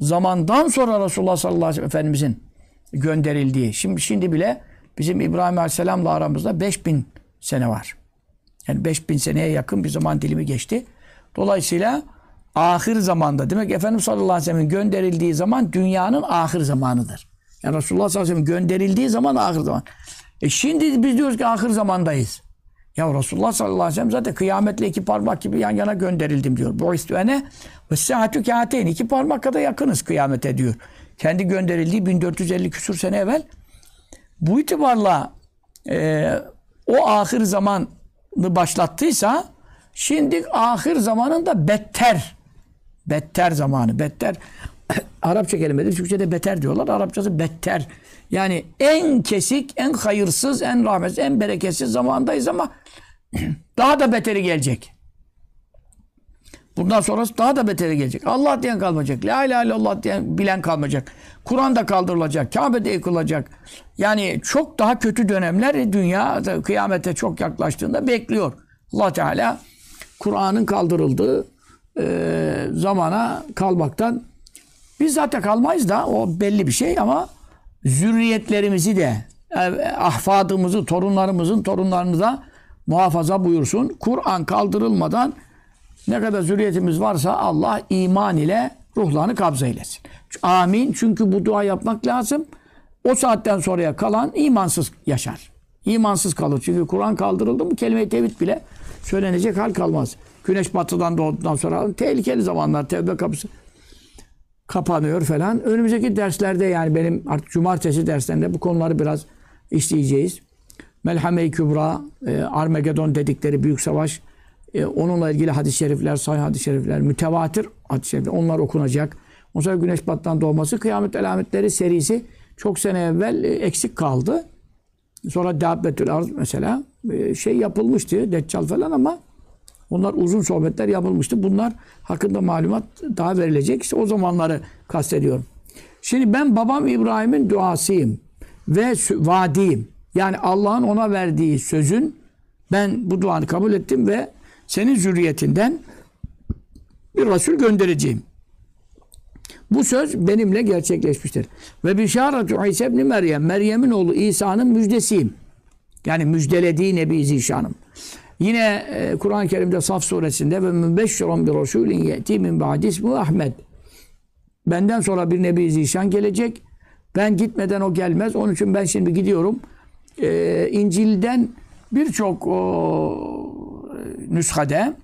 zamandan sonra Resulullah sallallahu aleyhi ve sellem Efendimizin gönderildiği. Şimdi şimdi bile bizim İbrahim Aleyhisselam'la aramızda 5000 sene var. Yani 5000 seneye yakın bir zaman dilimi geçti. Dolayısıyla ahir zamanda demek Efendimiz sallallahu aleyhi ve sellem'in gönderildiği zaman dünyanın ahir zamanıdır. Yani Resulullah sallallahu aleyhi ve sellem gönderildiği zaman ahir zaman. E şimdi biz diyoruz ki ahir zamandayız. Ya Resulullah sallallahu aleyhi ve sellem zaten kıyametle iki parmak gibi yan yana gönderildim diyor. Bu istüene ve saatü kâteyn. iki parmak kadar yakınız kıyamete diyor. Kendi gönderildiği 1450 küsur sene evvel. Bu itibarla e, o ahir zamanı başlattıysa şimdi ahir zamanın da better better zamanı. Better Arapça kelimedir. Türkçe'de beter diyorlar. Arapçası better. Yani en kesik, en hayırsız, en rahmetsiz, en bereketsiz zamandayız ama daha da beteri gelecek. Bundan sonrası daha da beteri gelecek. Allah diyen kalmayacak. La ilahe illallah diyen bilen kalmayacak. Kur'an da kaldırılacak. Kabe de yıkılacak. Yani çok daha kötü dönemler dünya kıyamete çok yaklaştığında bekliyor. Allah Teala Kur'an'ın kaldırıldığı e, zamana kalmaktan biz zaten kalmayız da o belli bir şey ama zürriyetlerimizi de e, ahfadımızı, torunlarımızın torunlarını da muhafaza buyursun. Kur'an kaldırılmadan ne kadar zürriyetimiz varsa Allah iman ile ruhlarını kabza eylesin. Amin. Çünkü bu dua yapmak lazım. O saatten sonraya kalan imansız yaşar. İmansız kalır. Çünkü Kur'an kaldırıldı mı kelime-i tevhid bile söylenecek hal kalmaz. Güneş batıdan doğduktan sonra tehlikeli zamanlar tevbe kapısı kapanıyor falan. Önümüzdeki derslerde yani benim artık cumartesi derslerinde bu konuları biraz işleyeceğiz. Melhame-i Kübra, e, Armagedon dedikleri büyük savaş. E, onunla ilgili hadis-i şerifler, sahih hadis-i şerifler, mütevatir hadis-i şerifler. Onlar okunacak. O sonra güneş battan doğması, kıyamet alametleri serisi çok sene evvel e, eksik kaldı. Sonra Dabbetül Arz mesela e, şey yapılmıştı, Deccal falan ama onlar uzun sohbetler yapılmıştı. Bunlar hakkında malumat daha verilecek. İşte o zamanları kastediyorum. Şimdi ben babam İbrahim'in duasıyım ve vaadiyim. Yani Allah'ın ona verdiği sözün ben bu duanı kabul ettim ve senin zürriyetinden bir Resul göndereceğim. Bu söz benimle gerçekleşmiştir. Ve bişaratu İsa ibn Meryem. Meryem'in oğlu İsa'nın müjdesiyim. Yani müjdelediği Nebi Zişanım. Yine e, Kur'an-ı Kerim'de Saf suresinde ve mübeşşirun bir rasulin yeti min ba'di ismu Ahmed. Benden sonra bir Nebi Zişan gelecek. Ben gitmeden o gelmez. Onun için ben şimdi gidiyorum. E, İncil'den birçok nüshade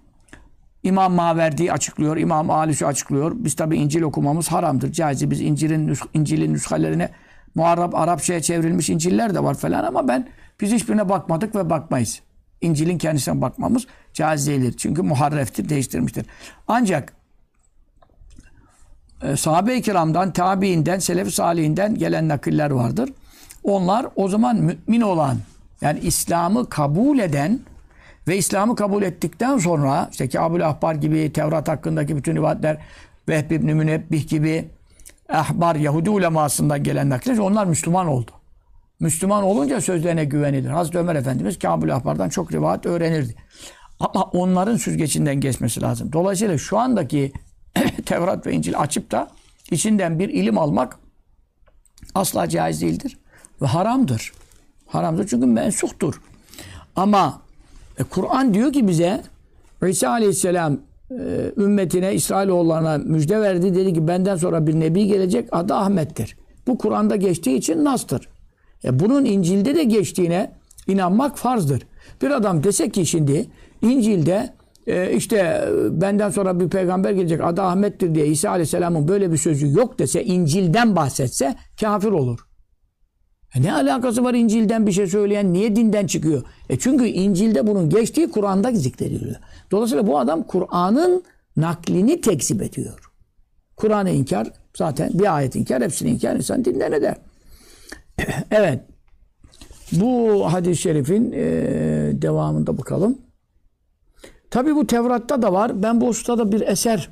İmam Maverdi açıklıyor, İmam Alüsü açıklıyor. Biz tabi İncil okumamız haramdır. Caizi biz İncil'in İncil'in nüshalerine Muharrab Arapçaya çevrilmiş İncil'ler de var falan ama ben biz hiçbirine bakmadık ve bakmayız. İncil'in kendisine bakmamız caiz değildir. Çünkü muharreftir, değiştirmiştir. Ancak e, sahabe-i kiramdan, tabiinden, selef-i salihinden gelen nakiller vardır. Onlar o zaman mümin olan, yani İslam'ı kabul eden ve İslam'ı kabul ettikten sonra işte Kabul Ahbar gibi, Tevrat hakkındaki bütün rivayetler, Vehb ibn Münebbih gibi Ahbar, Yahudi ulemasından gelen nakiller, onlar Müslüman oldu. Müslüman olunca sözlerine güvenilir. Hazreti Ömer Efendimiz Kabul Ahbar'dan çok rivayet öğrenirdi. Ama onların süzgecinden geçmesi lazım. Dolayısıyla şu andaki Tevrat ve İncil açıp da içinden bir ilim almak asla caiz değildir. Ve haramdır. Haramdır çünkü mensuhtur. Ama e, Kur'an diyor ki bize İsa Aleyhisselam e, ümmetine, İsrailoğullarına müjde verdi. Dedi ki benden sonra bir nebi gelecek adı Ahmet'tir. Bu Kur'an'da geçtiği için nastır. E, bunun İncil'de de geçtiğine inanmak farzdır. Bir adam dese ki şimdi İncil'de e, işte benden sonra bir peygamber gelecek adı Ahmet'tir diye İsa Aleyhisselam'ın böyle bir sözü yok dese İncil'den bahsetse kafir olur. E ne alakası var İncil'den bir şey söyleyen? Niye dinden çıkıyor? E çünkü İncil'de bunun geçtiği Kur'an'da zikrediliyor. Dolayısıyla bu adam Kur'an'ın naklini tekzip ediyor. Kur'an'ı inkar zaten bir ayet inkar hepsini inkar insan dinden eder. evet. Bu hadis-i şerifin e, devamında bakalım. Tabi bu Tevrat'ta da var. Ben bu ustada bir eser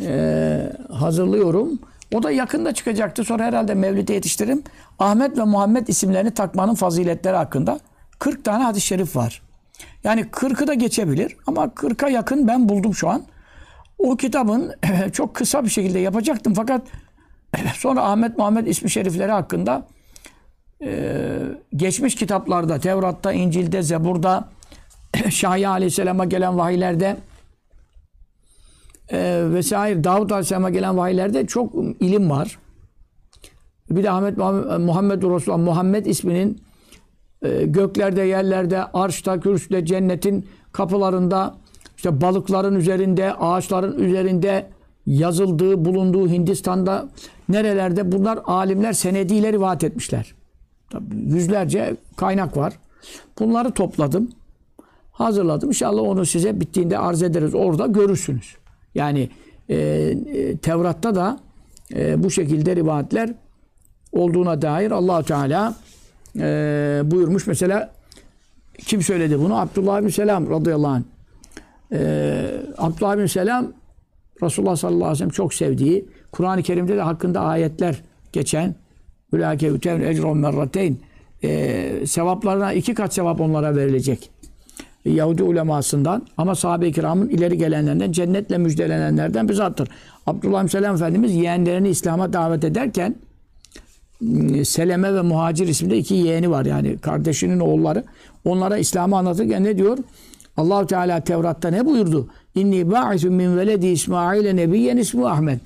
e, hazırlıyorum. O da yakında çıkacaktı. Sonra herhalde Mevlid'e yetiştiririm. Ahmet ve Muhammed isimlerini takmanın faziletleri hakkında 40 tane hadis-i şerif var. Yani 40'ı da geçebilir ama 40'a yakın ben buldum şu an. O kitabın çok kısa bir şekilde yapacaktım fakat sonra Ahmet Muhammed ismi şerifleri hakkında e, geçmiş kitaplarda, Tevrat'ta, İncil'de, Zebur'da, Şahya Aleyhisselam'a gelen vahiylerde e, vesaire Davut Aleyhisselam'a gelen vahiylerde çok ilim var. Bir de Ahmet Muhammed, Resulullah Muhammed isminin e, göklerde, yerlerde, arşta, kürsüde, cennetin kapılarında, işte balıkların üzerinde, ağaçların üzerinde yazıldığı, bulunduğu Hindistan'da nerelerde bunlar alimler senediyle rivayet etmişler. Tabii yüzlerce kaynak var. Bunları topladım. Hazırladım. İnşallah onu size bittiğinde arz ederiz. Orada görürsünüz. Yani e, e, Tevrat'ta da e, bu şekilde rivayetler olduğuna dair allah Teala e, buyurmuş. Mesela kim söyledi bunu? Abdullah bin Selam radıyallahu anh. E, Abdullah bin Selam Resulullah sallallahu aleyhi ve sellem çok sevdiği, Kur'an-ı Kerim'de de hakkında ayetler geçen Ülâke ütevn ecron merrateyn e, sevaplarına iki kat sevap onlara verilecek. Yahudi ulemasından ama sahabe-i kiramın ileri gelenlerinden cennetle müjdelenenlerden bir zattır. Abdullah Selam Efendimiz yeğenlerini İslam'a davet ederken Seleme ve Muhacir isimde iki yeğeni var yani kardeşinin oğulları. Onlara İslam'ı anlatırken ne diyor? Allahu Teala Tevrat'ta ne buyurdu? İnni ba'isun min veledi İsmail'e nebiyyen ismu Ahmet.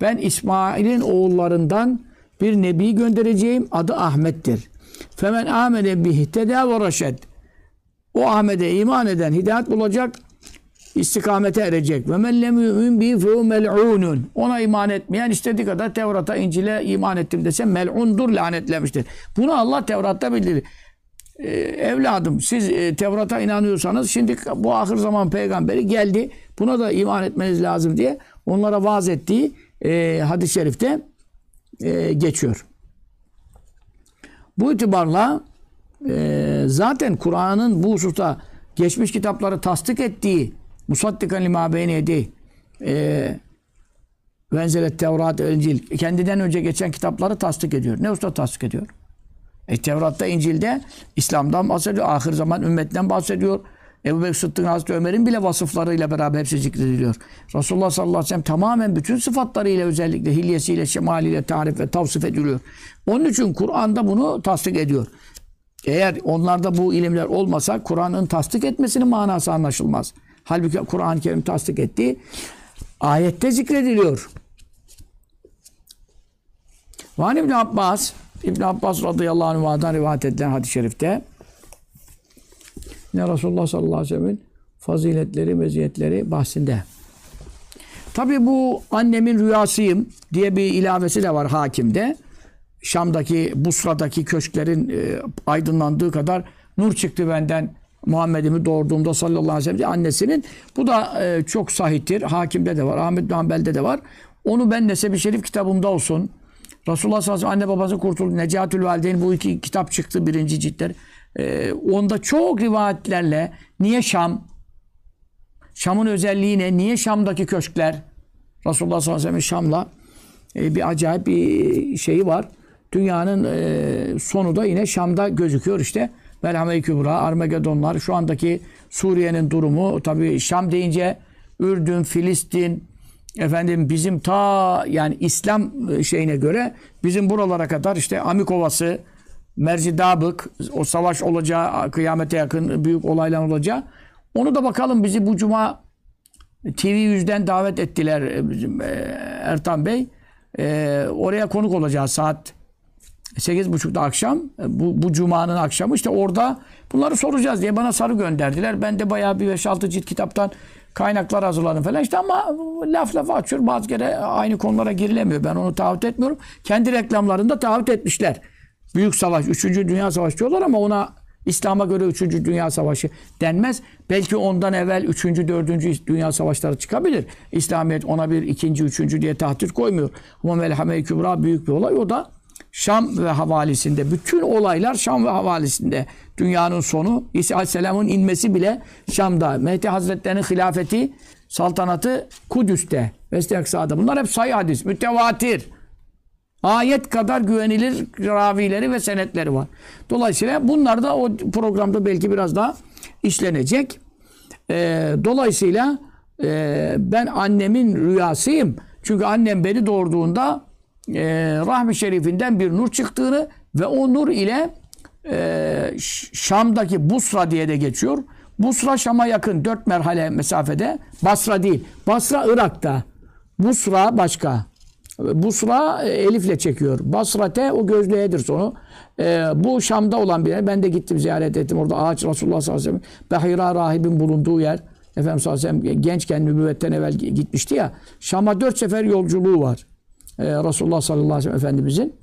Ben İsmail'in oğullarından bir nebi göndereceğim. Adı Ahmet'tir. Femen amene bihi teda ve raşed. O Ahmet'e iman eden hidayet bulacak istikamete erecek. Ve men lem yu'min bi. Ona iman etmeyen istediği kadar Tevrat'a, İncil'e iman ettim dese mel'undur, lanetlemiştir. Bunu Allah Tevrat'ta bildirir. Ee, evladım siz e, Tevrat'a inanıyorsanız şimdi bu ahir zaman peygamberi geldi. Buna da iman etmeniz lazım diye onlara vaaz ettiği e, hadis-i şerifte e, geçiyor. Bu itibarla e, zaten Kur'an'ın bu hususta geçmiş kitapları tasdik ettiği musaddikan lima beyne yedi e, venzelet Tevrat İncil kendinden önce geçen kitapları tasdik ediyor. Ne usta tasdik ediyor? E, Tevrat'ta, İncil'de İslam'dan bahsediyor. Ahir zaman ümmetten bahsediyor. Ebu Bekir Sıddık'ın Hazreti Ömer'in bile vasıflarıyla beraber hepsi zikrediliyor. Resulullah sallallahu aleyhi ve sellem tamamen bütün sıfatlarıyla özellikle hilyesiyle, şemaliyle tarif ve tavsif ediliyor. Onun için Kur'an'da bunu tasdik ediyor. Eğer onlarda bu ilimler olmasa Kur'an'ın tasdik etmesinin manası anlaşılmaz. Halbuki Kur'an-ı Kerim tasdik ettiği ayette zikrediliyor. Van İbn Abbas İbn Abbas radıyallahu anh'dan rivayet edilen hadis-i şerifte ne Resulullah sallallahu aleyhi ve sellem'in faziletleri, meziyetleri bahsinde. Tabi bu annemin rüyasıyım diye bir ilavesi de var hakimde. Şam'daki, Busra'daki köşklerin e, aydınlandığı kadar nur çıktı benden Muhammed'imi doğurduğumda sallallahu aleyhi ve sellem diye annesinin. Bu da e, çok sahiptir. Hakimde de var, Ahmet Hanbel'de de var. Onu ben Nesebi Şerif kitabımda olsun. Resulullah sallallahu aleyhi ve sellem anne babası kurtuldu. Necatül Valideyn bu iki kitap çıktı birinci ciltler. Ee, onda çok rivayetlerle niye Şam? Şam'ın özelliği ne? Niye Şam'daki köşkler? Resulullah sallallahu aleyhi ve sellem Şam'la e, bir acayip bir şeyi var. Dünyanın e, sonu da yine Şam'da gözüküyor işte. Melhame-i Kübra, Armagedonlar, şu andaki Suriye'nin durumu. Tabii Şam deyince Ürdün, Filistin, efendim bizim ta yani İslam şeyine göre bizim buralara kadar işte Amikovası, Mercidabık, o savaş olacağı, kıyamete yakın büyük olaylar olacağı. Onu da bakalım bizi bu cuma TV yüzden davet ettiler e, bizim e, Ertan Bey. E, oraya konuk olacağız saat 8.30'da akşam. E, bu, bu cumanın akşamı işte orada bunları soracağız diye bana sarı gönderdiler. Ben de bayağı bir 5-6 cilt kitaptan kaynaklar hazırladım falan işte ama laf lafa açıyor. Bazı kere aynı konulara girilemiyor. Ben onu taahhüt etmiyorum. Kendi reklamlarında taahhüt etmişler. Büyük savaş, 3. Dünya Savaşı diyorlar ama ona İslam'a göre 3. Dünya Savaşı denmez. Belki ondan evvel 3. 4. Dünya Savaşları çıkabilir. İslamiyet ona bir ikinci, üçüncü diye tahdit koymuyor. Ama Melhame-i Kübra büyük bir olay. O da Şam ve havalisinde. Bütün olaylar Şam ve havalisinde. Dünyanın sonu. İsa Aleyhisselam'ın inmesi bile Şam'da. Mehdi Hazretleri'nin hilafeti, saltanatı Kudüs'te. Aksa'da. Bunlar hep sayı hadis. Mütevatir. Ayet kadar güvenilir ravileri ve senetleri var. Dolayısıyla bunlar da o programda belki biraz daha işlenecek. Ee, dolayısıyla e, ben annemin rüyasıyım. Çünkü annem beni doğurduğunda e, rahmi şerifinden bir nur çıktığını ve o nur ile e, Şam'daki Busra diye de geçiyor. Busra Şam'a yakın dört merhale mesafede. Basra değil. Basra Irak'ta. Busra başka. Busra e, Elif'le çekiyor. Basrate o gözlüğedir sonu. E, bu Şam'da olan bir yer. Ben de gittim ziyaret ettim. Orada ağaç Resulullah sallallahu aleyhi ve sellem. Behira rahibin bulunduğu yer. Efendimiz sallallahu aleyhi ve sellem gençken nübüvvetten evvel gitmişti ya. Şam'a dört sefer yolculuğu var. E, Resulullah sallallahu aleyhi ve sellem Efendimizin.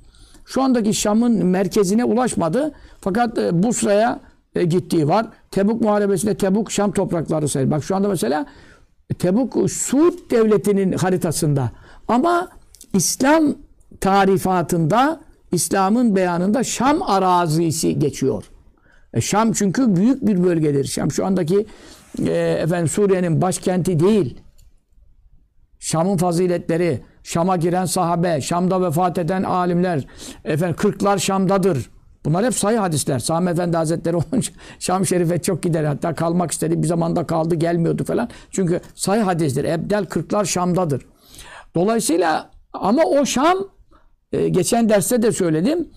Şu andaki Şam'ın merkezine ulaşmadı. Fakat e, Busra'ya e, gittiği var. Tebuk Muharebesi'nde Tebuk Şam toprakları sayılır. Bak şu anda mesela Tebuk Suud devletinin haritasında. Ama İslam tarifatında, İslam'ın beyanında Şam arazisi geçiyor. E Şam çünkü büyük bir bölgedir. Şam şu andaki e, efendim Suriye'nin başkenti değil. Şam'ın faziletleri, Şam'a giren sahabe, Şam'da vefat eden alimler, efendim kırklar Şam'dadır. Bunlar hep sayı hadisler. Sami Efendi Hazretleri Şam Şerif'e çok gider. Hatta kalmak istedi. Bir zamanda kaldı gelmiyordu falan. Çünkü sayı hadistir. Ebdel kırklar Şam'dadır. Dolayısıyla ama o Şam e, geçen derste de söyledim.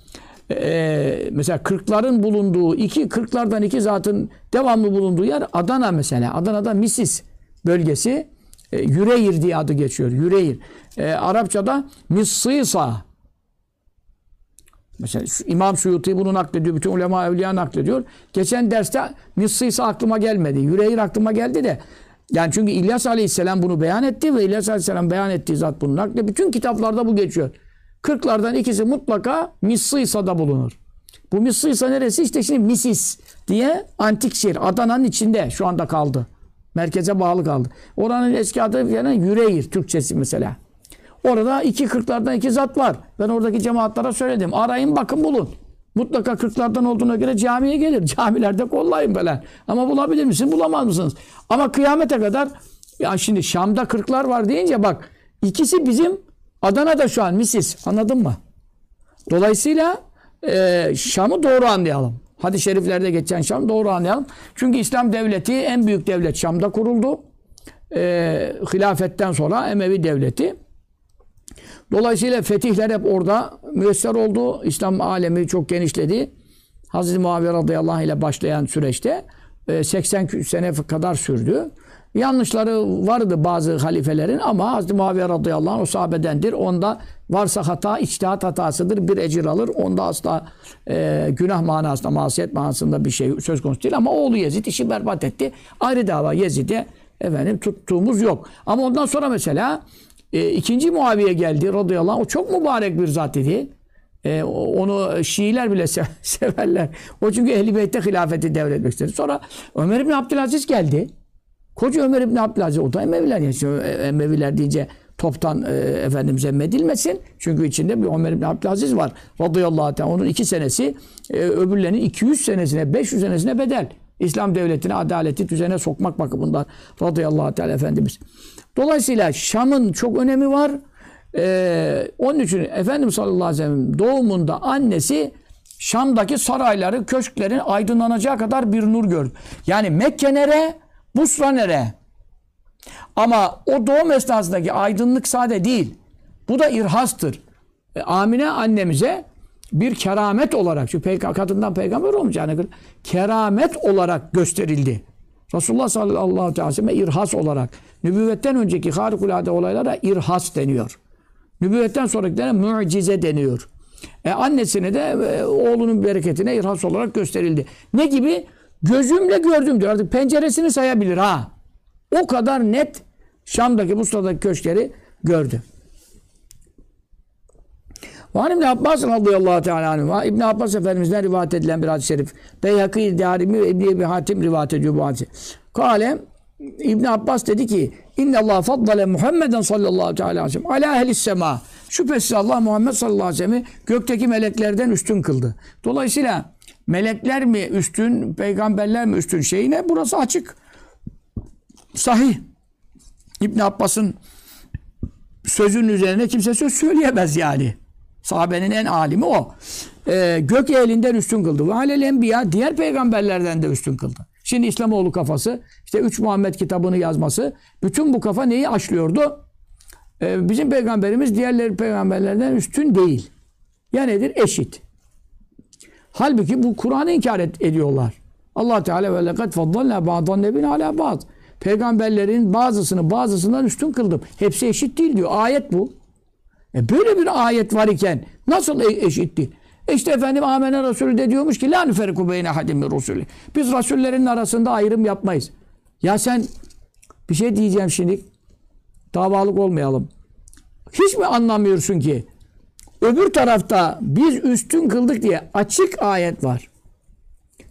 E, mesela kırkların bulunduğu iki kırklardan iki zatın devamlı bulunduğu yer Adana mesela. Adana'da Misis bölgesi e, Yüreğir diye adı geçiyor. Yüreğir. E, Arapçada Missisa. Mesela İmam Suyuti bunu naklediyor. Bütün ulema evliya naklediyor. Geçen derste Missisa aklıma gelmedi. Yüreğir aklıma geldi de Yani çünkü İlyas Aleyhisselam bunu beyan etti ve İlyas Aleyhisselam beyan ettiği zat bunu nakle. Bütün kitaplarda bu geçiyor. Kırklardan ikisi mutlaka Missisa'da bulunur. Bu Missisa neresi? İşte şimdi Misis diye antik şehir. Adana'nın içinde şu anda kaldı. Merkeze bağlı kaldı. Oranın eski adı yani Yüreğir Türkçesi mesela. Orada iki kırklardan iki zat var. Ben oradaki cemaatlara söyledim. Arayın bakın bulun. Mutlaka kırklardan olduğuna göre camiye gelir. Camilerde kollayın böyle. Ama bulabilir misin? Bulamaz mısınız? Ama kıyamete kadar ya şimdi Şam'da kırklar var deyince bak ikisi bizim Adana'da şu an misis. Anladın mı? Dolayısıyla e, Şam'ı doğru anlayalım. Hadis-i şeriflerde geçen Şam doğru anlayalım. Çünkü İslam devleti en büyük devlet Şam'da kuruldu. E, hilafetten sonra Emevi devleti. Dolayısıyla fetihler hep orada müyesser oldu. İslam alemi çok genişledi. Hazreti Muaviye radıyallahu ile başlayan süreçte e, 80 sene kadar sürdü. Yanlışları vardı bazı halifelerin ama Hazreti Muaviye radıyallahu anh o sahabedendir. Onda varsa hata içtihat hatasıdır. Bir ecir alır. Onda asla e, günah manasında, masiyet manasında bir şey söz konusu değil. Ama oğlu Yezid işi berbat etti. Ayrı dava Yezid'e efendim tuttuğumuz yok. Ama ondan sonra mesela e, ikinci Muaviye geldi radıyallahu anh. O çok mübarek bir zat idi. E, onu Şiiler bile se- severler. O çünkü Ehl-i Beyt'te hilafeti devretmek istedi. Sonra Ömer İbni Abdülaziz geldi. Koca Ömer İbni Abdülaziz. O da Emeviler. Yani şimdi Emeviler deyince toptan e, efendim zemmedilmesin. Çünkü içinde bir Ömer İbni Abdülaziz var. Radıyallahu teala. Onun iki senesi e, öbürlerinin 200 senesine, 500 senesine bedel. İslam devletine adaleti düzene sokmak bakımından radıyallahu teala Efendimiz. Dolayısıyla Şam'ın çok önemi var. Ee, onun için Efendimiz sallallahu aleyhi ve sellem doğumunda annesi Şam'daki sarayları, köşklerin aydınlanacağı kadar bir nur gördü. Yani Mekke nere, Busra nere? Ama o doğum esnasındaki aydınlık sade değil. Bu da irhastır. E, Amine annemize bir keramet olarak, şu peyg- kadından peygamber olmayacağına göre keramet olarak gösterildi. Resulullah sallallahu aleyhi ve sellem irhas olarak. Nübüvvetten önceki harikulade olaylara irhas deniyor. Nübüvvetten sonrakilere mucize deniyor. E annesine de e, oğlunun bereketine irhas olarak gösterildi. Ne gibi? Gözümle gördüm diyor. Artık penceresini sayabilir ha. O kadar net Şam'daki, Busra'daki köşkleri gördü. Var İbn Abbas radıyallahu teala anhuma İbn Abbas Efendimiz'den rivayet edilen bir hadis-i şerif. Beyhaki Darimi ve İbn Ebi Hatim rivayet ediyor bu hadisi. Kale İbn Abbas dedi ki İnne Allah faddale Muhammeden sallallahu aleyhi ve sellem ala ehlis sema. Şüphesiz Allah Muhammed sallallahu aleyhi ve sellem'i gökteki meleklerden üstün kıldı. Dolayısıyla melekler mi üstün, peygamberler mi üstün şeyine burası açık. Sahih. İbn Abbas'ın sözünün üzerine kimse söz söyleyemez yani. Sahabenin en alimi o. Ee, gök elinden üstün kıldı. Ve alel enbiya diğer peygamberlerden de üstün kıldı. Şimdi İslamoğlu kafası, işte 3 Muhammed kitabını yazması, bütün bu kafa neyi aşlıyordu? Ee, bizim peygamberimiz diğerleri peygamberlerden üstün değil. Ya nedir? Eşit. Halbuki bu Kur'an'ı inkar et, ediyorlar. Allah Teala ve lekad faddalna ba'dan nebin ala ba'd. Peygamberlerin bazısını bazısından üstün kıldım. Hepsi eşit değil diyor. Ayet bu. E böyle bir ayet var iken nasıl e- eşit değil? İşte efendim Amene Resulü de diyormuş ki la nüferiku beyne hadim min Resulü. Biz Resullerin arasında ayrım yapmayız. Ya sen bir şey diyeceğim şimdi. Davalık olmayalım. Hiç mi anlamıyorsun ki? Öbür tarafta biz üstün kıldık diye açık ayet var.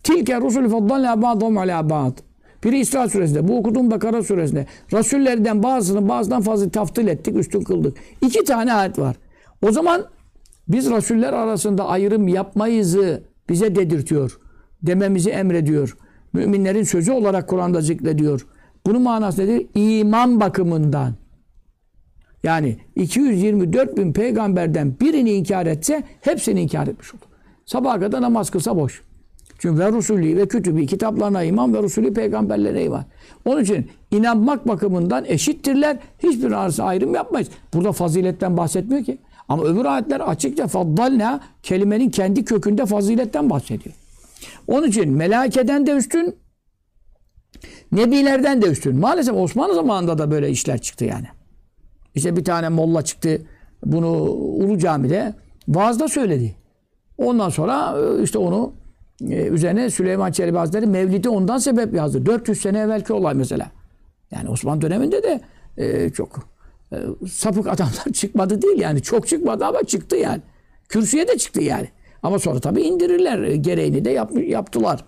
Tilke rusulü faddalna ba'dhum ala ba'd. Biri İsra suresinde, bu okuduğum Bakara suresinde. Rasullerden bazısını bazıdan fazla taftil ettik, üstün kıldık. İki tane ayet var. O zaman biz Rasuller arasında ayrım yapmayızı bize dedirtiyor. Dememizi emrediyor. Müminlerin sözü olarak Kur'an'da zikrediyor. Bunun manası nedir? İman bakımından. Yani 224 bin peygamberden birini inkar etse hepsini inkar etmiş olur. Sabaha kadar namaz kılsa boş. Çünkü ve Resulü ve kütübü kitaplarına iman ve Resulü peygamberlere iman. Onun için inanmak bakımından eşittirler. Hiçbir arası ayrım yapmayız. Burada faziletten bahsetmiyor ki. Ama öbür ayetler açıkça faddalna kelimenin kendi kökünde faziletten bahsediyor. Onun için melakeden de üstün, nebilerden de üstün. Maalesef Osmanlı zamanında da böyle işler çıktı yani. İşte bir tane molla çıktı bunu Ulu Cami'de vaazda söyledi. Ondan sonra e, işte onu e, üzerine Süleyman Çelebi Hazretleri Mevlid'i ondan sebep yazdı. 400 sene evvelki olay mesela. Yani Osmanlı döneminde de e, çok sapık adamlar çıkmadı değil yani. Çok çıkmadı ama çıktı yani. Kürsüye de çıktı yani. Ama sonra tabii indirirler. E, Gereğini de yap, yaptılar.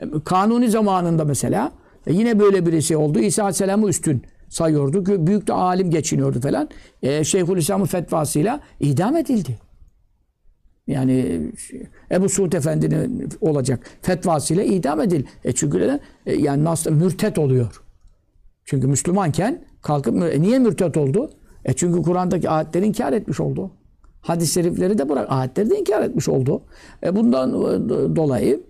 E, Kanuni zamanında mesela e, yine böyle birisi oldu. İsa Aleyhisselam'ı üstün sayıyordu. Büyük de alim geçiniyordu falan. E, Şeyhülislam'ın fetvasıyla idam edildi. Yani Ebu Suud Efendi'nin olacak fetvasıyla idam edil. E çünkü neden? E, yani nasıl mürtet oluyor. Çünkü Müslümanken kalkıp e niye mürtet oldu? E çünkü Kur'an'daki ayetleri inkar etmiş oldu. Hadis-i şerifleri de bırak ayetleri de inkar etmiş oldu. E bundan e, dolayı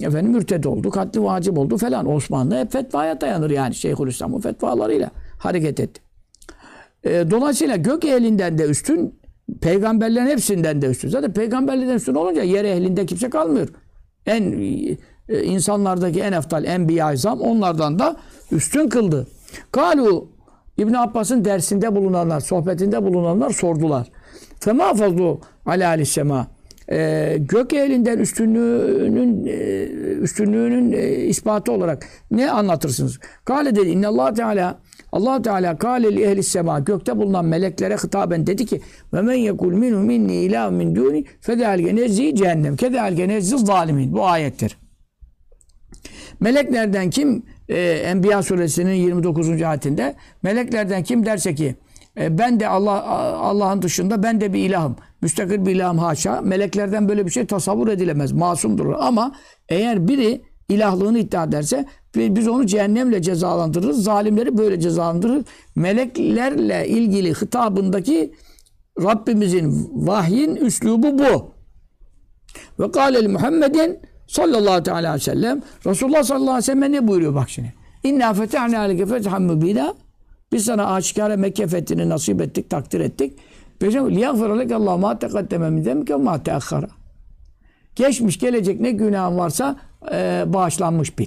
efendim mürted oldu, katli vacip oldu falan. Osmanlı hep fetvaya dayanır yani Şeyhülislam'ın fetvalarıyla hareket etti. E, dolayısıyla gök ehlinden de üstün, peygamberlerin hepsinden de üstün. Zaten peygamberlerden üstün olunca yer ehlinde kimse kalmıyor. En e, insanlardaki en eftal enbiya izam onlardan da üstün kıldı. Kalu İbn Abbas'ın dersinde bulunanlar, sohbetinde bulunanlar sordular. Fema fazlu ala alissema. Ee, gök ehlinden üstünlüğünün e, üstünlüğünün e, ispatı olarak ne anlatırsınız? Kale dedi inna Allah Teala Allah Teala kâle li ehlis sema gökte bulunan meleklere hitaben dedi ki ve men yekul minhu minni ilahun min duni fedâlge nezzi cehennem kedâlge nezzi zalimin bu ayettir. Meleklerden kim e, Enbiya suresinin 29. ayetinde meleklerden kim derse ki e, ben de Allah Allah'ın dışında ben de bir ilahım. Müstakil bir ilahım haşa. Meleklerden böyle bir şey tasavvur edilemez. Masumdur. Ama eğer biri ilahlığını iddia ederse biz onu cehennemle cezalandırırız. Zalimleri böyle cezalandırırız. Meleklerle ilgili hitabındaki Rabbimizin vahyin üslubu bu. Ve kâleli Muhammedin sallallahu teala aleyhi ve sellem Resulullah sallallahu aleyhi ve sellem ne buyuruyor bak şimdi. İnna fetehne aleyke fethan mübina. Biz sana aşikare Mekke fethini nasip ettik, takdir ettik. Peygamber liyagfir leke Allah ma teqaddeme min demke ma teakhara. Geçmiş gelecek ne günahın varsa e, bağışlanmış bil.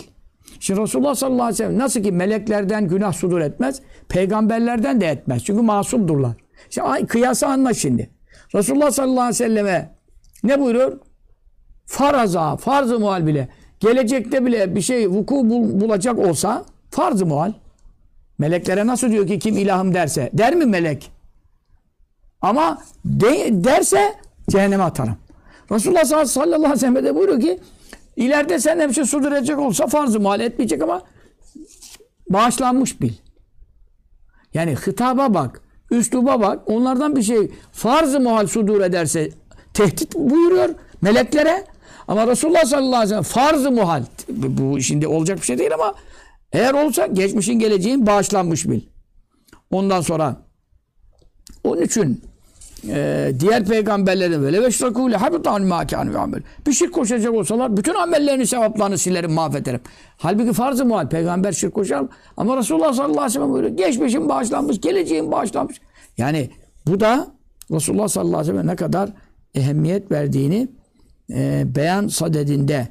Şimdi Resulullah sallallahu aleyhi ve sellem nasıl ki meleklerden günah sudur etmez, peygamberlerden de etmez. Çünkü masumdurlar. Şimdi kıyası anla şimdi. Resulullah sallallahu aleyhi ve selleme ne buyuruyor? Faraza, farz-ı muhal bile. Gelecekte bile bir şey vuku bul- bulacak olsa farz-ı muhal. Meleklere nasıl diyor ki kim ilahım derse? Der mi melek? Ama de, derse cehenneme atarım. Resulullah sallallahu aleyhi ve sellem de buyuruyor ki ileride senden bir şey sudur edecek olsa farz-ı muhal etmeyecek ama bağışlanmış bil. Yani hitaba bak, üsluba bak. Onlardan bir şey farz-ı muhal sudur ederse tehdit buyuruyor meleklere. Ama Resulullah sallallahu aleyhi ve sellem farz-ı muhal. Bu şimdi olacak bir şey değil ama eğer olsa geçmişin geleceğin bağışlanmış bil. Ondan sonra onun için e, diğer peygamberlerin böyle ve şrakûle habitan mâ kânû amel. Bir şirk koşacak olsalar bütün amellerini sevaplarını silerim mahvederim. Halbuki farz-ı muhal peygamber şirk koşar ama Resulullah sallallahu aleyhi ve sellem buyuruyor. Geçmişin bağışlanmış, geleceğin bağışlanmış. Yani bu da Resulullah sallallahu aleyhi ve sellem ne kadar ehemmiyet verdiğini e, beyan sadedinde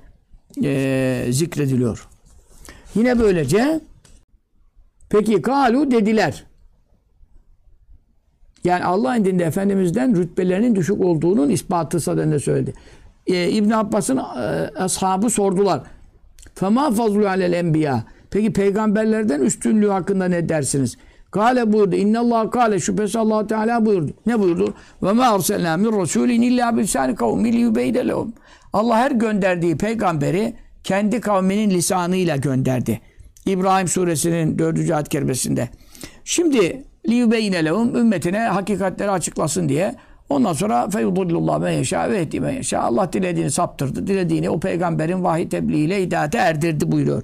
e, zikrediliyor. Yine böylece peki kalu dediler. Yani Allah indinde Efendimiz'den rütbelerinin düşük olduğunun ispatı sadedinde söyledi. Ee, İbn Abbas'ın e, ashabı sordular. Fema fazlu alel enbiya. Peki peygamberlerden üstünlüğü hakkında ne dersiniz? Kale buyurdu. İnnallah kale şüphesiz Allah Teala buyurdu. Ne buyurdu? Ve ma arselna min rasulin illa bisani kavmi liyubeyde lehum. Allah her gönderdiği peygamberi kendi kavminin lisanıyla gönderdi. İbrahim suresinin 4. ayet kerimesinde. Şimdi liyubeyne lehum ümmetine hakikatleri açıklasın diye Ondan sonra feyudullah men yeşâ ve yeşâ. Allah dilediğini saptırdı. Dilediğini o peygamberin vahiy tebliğiyle hidayete erdirdi buyuruyor.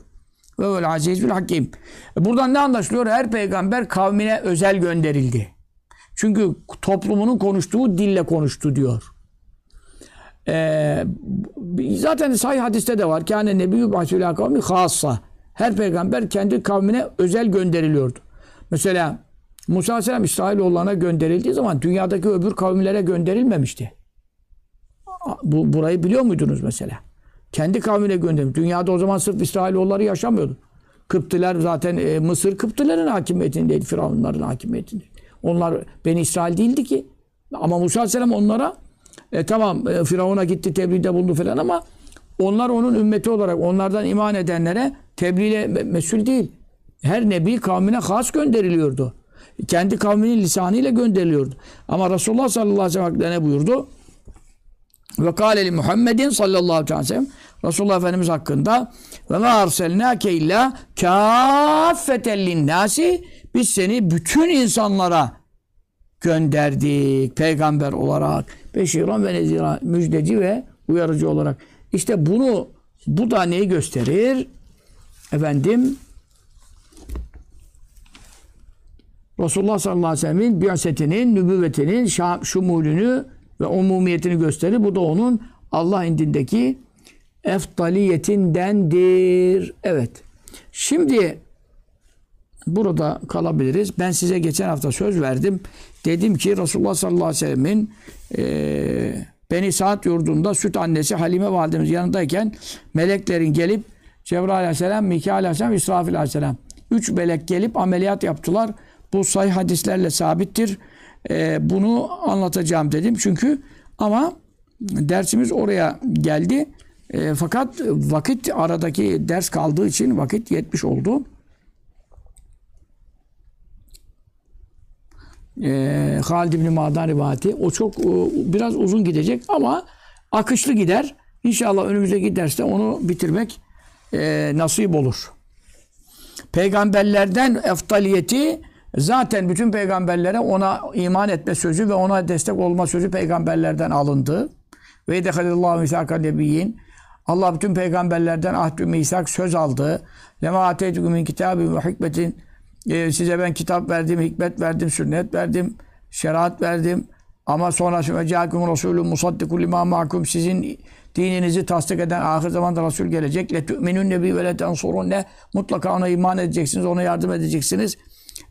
Ve vel azizül hakim. Buradan ne anlaşılıyor? Her peygamber kavmine özel gönderildi. Çünkü toplumunun konuştuğu dille konuştu diyor. Ee, zaten sahih hadiste de var. Kâne nebiyyü bahsülâ kavmi hassa. Her peygamber kendi kavmine özel gönderiliyordu. Mesela Musa Aleyhisselam İsrailoğullarına gönderildiği zaman dünyadaki öbür kavimlere gönderilmemişti. Bu, burayı biliyor muydunuz mesela? Kendi kavmine gönderilmiş. Dünyada o zaman sırf İsrailoğulları yaşamıyordu. Kıptiler zaten e, Mısır Kıptilerin hakimiyetindeydi. Firavunların hakimiyetindeydi. Onlar Beni İsrail değildi ki. Ama Musa Aleyhisselam onlara e, tamam e, Firavun'a gitti tebliğde bulundu falan ama onlar onun ümmeti olarak onlardan iman edenlere tebliğle me- mesul değil. Her nebi kavmine has gönderiliyordu. Kendi kavminin lisanıyla gönderiliyordu. Ama Resulullah sallallahu aleyhi ve sellem ne buyurdu? Ve kâleli Muhammedin sallallahu aleyhi ve sellem Resulullah Efendimiz hakkında ve ma arselnâke illa kâffeten linnâsi biz seni bütün insanlara gönderdik peygamber olarak. Beşiran ve nezira müjdeci ve uyarıcı olarak. İşte bunu bu da neyi gösterir? Efendim Resulullah sallallahu aleyhi ve sellem'in biasetinin, nübüvvetinin şumulünü ve umumiyetini gösterir. Bu da onun Allah indindeki eftaliyetindendir. Evet. Şimdi burada kalabiliriz. Ben size geçen hafta söz verdim. Dedim ki Resulullah sallallahu aleyhi ve sellemin eee Beni Saat yurdunda süt annesi Halime validemiz yanındayken meleklerin gelip Cebrail aleyhisselam, Mikail aleyhisselam, İsrafil aleyhisselam. Üç melek gelip ameliyat yaptılar. Bu sayı hadislerle sabittir. Eee, bunu anlatacağım dedim. Çünkü ama dersimiz oraya geldi. Eee, fakat vakit aradaki ders kaldığı için vakit yetmiş oldu. e, Halid İbni Ma'dan rivayeti. O çok e, biraz uzun gidecek ama akışlı gider. İnşallah önümüzdeki derste onu bitirmek e, nasip olur. Peygamberlerden eftaliyeti zaten bütün peygamberlere ona iman etme sözü ve ona destek olma sözü peygamberlerden alındı. Ve dehalillahu misakan nebiyyin. Allah bütün peygamberlerden ahdü misak söz aldı. Lema ateytüküm min kitabin ve hikmetin e, size ben kitap verdim, hikmet verdim, sünnet verdim, şeriat verdim. Ama sonra sümecâkum Resulü musaddikul imâ ma'kum sizin dininizi tasdik eden ahir zamanda Resul gelecek. Le tu'minun nebi ve le tensurunne mutlaka ona iman edeceksiniz, ona yardım edeceksiniz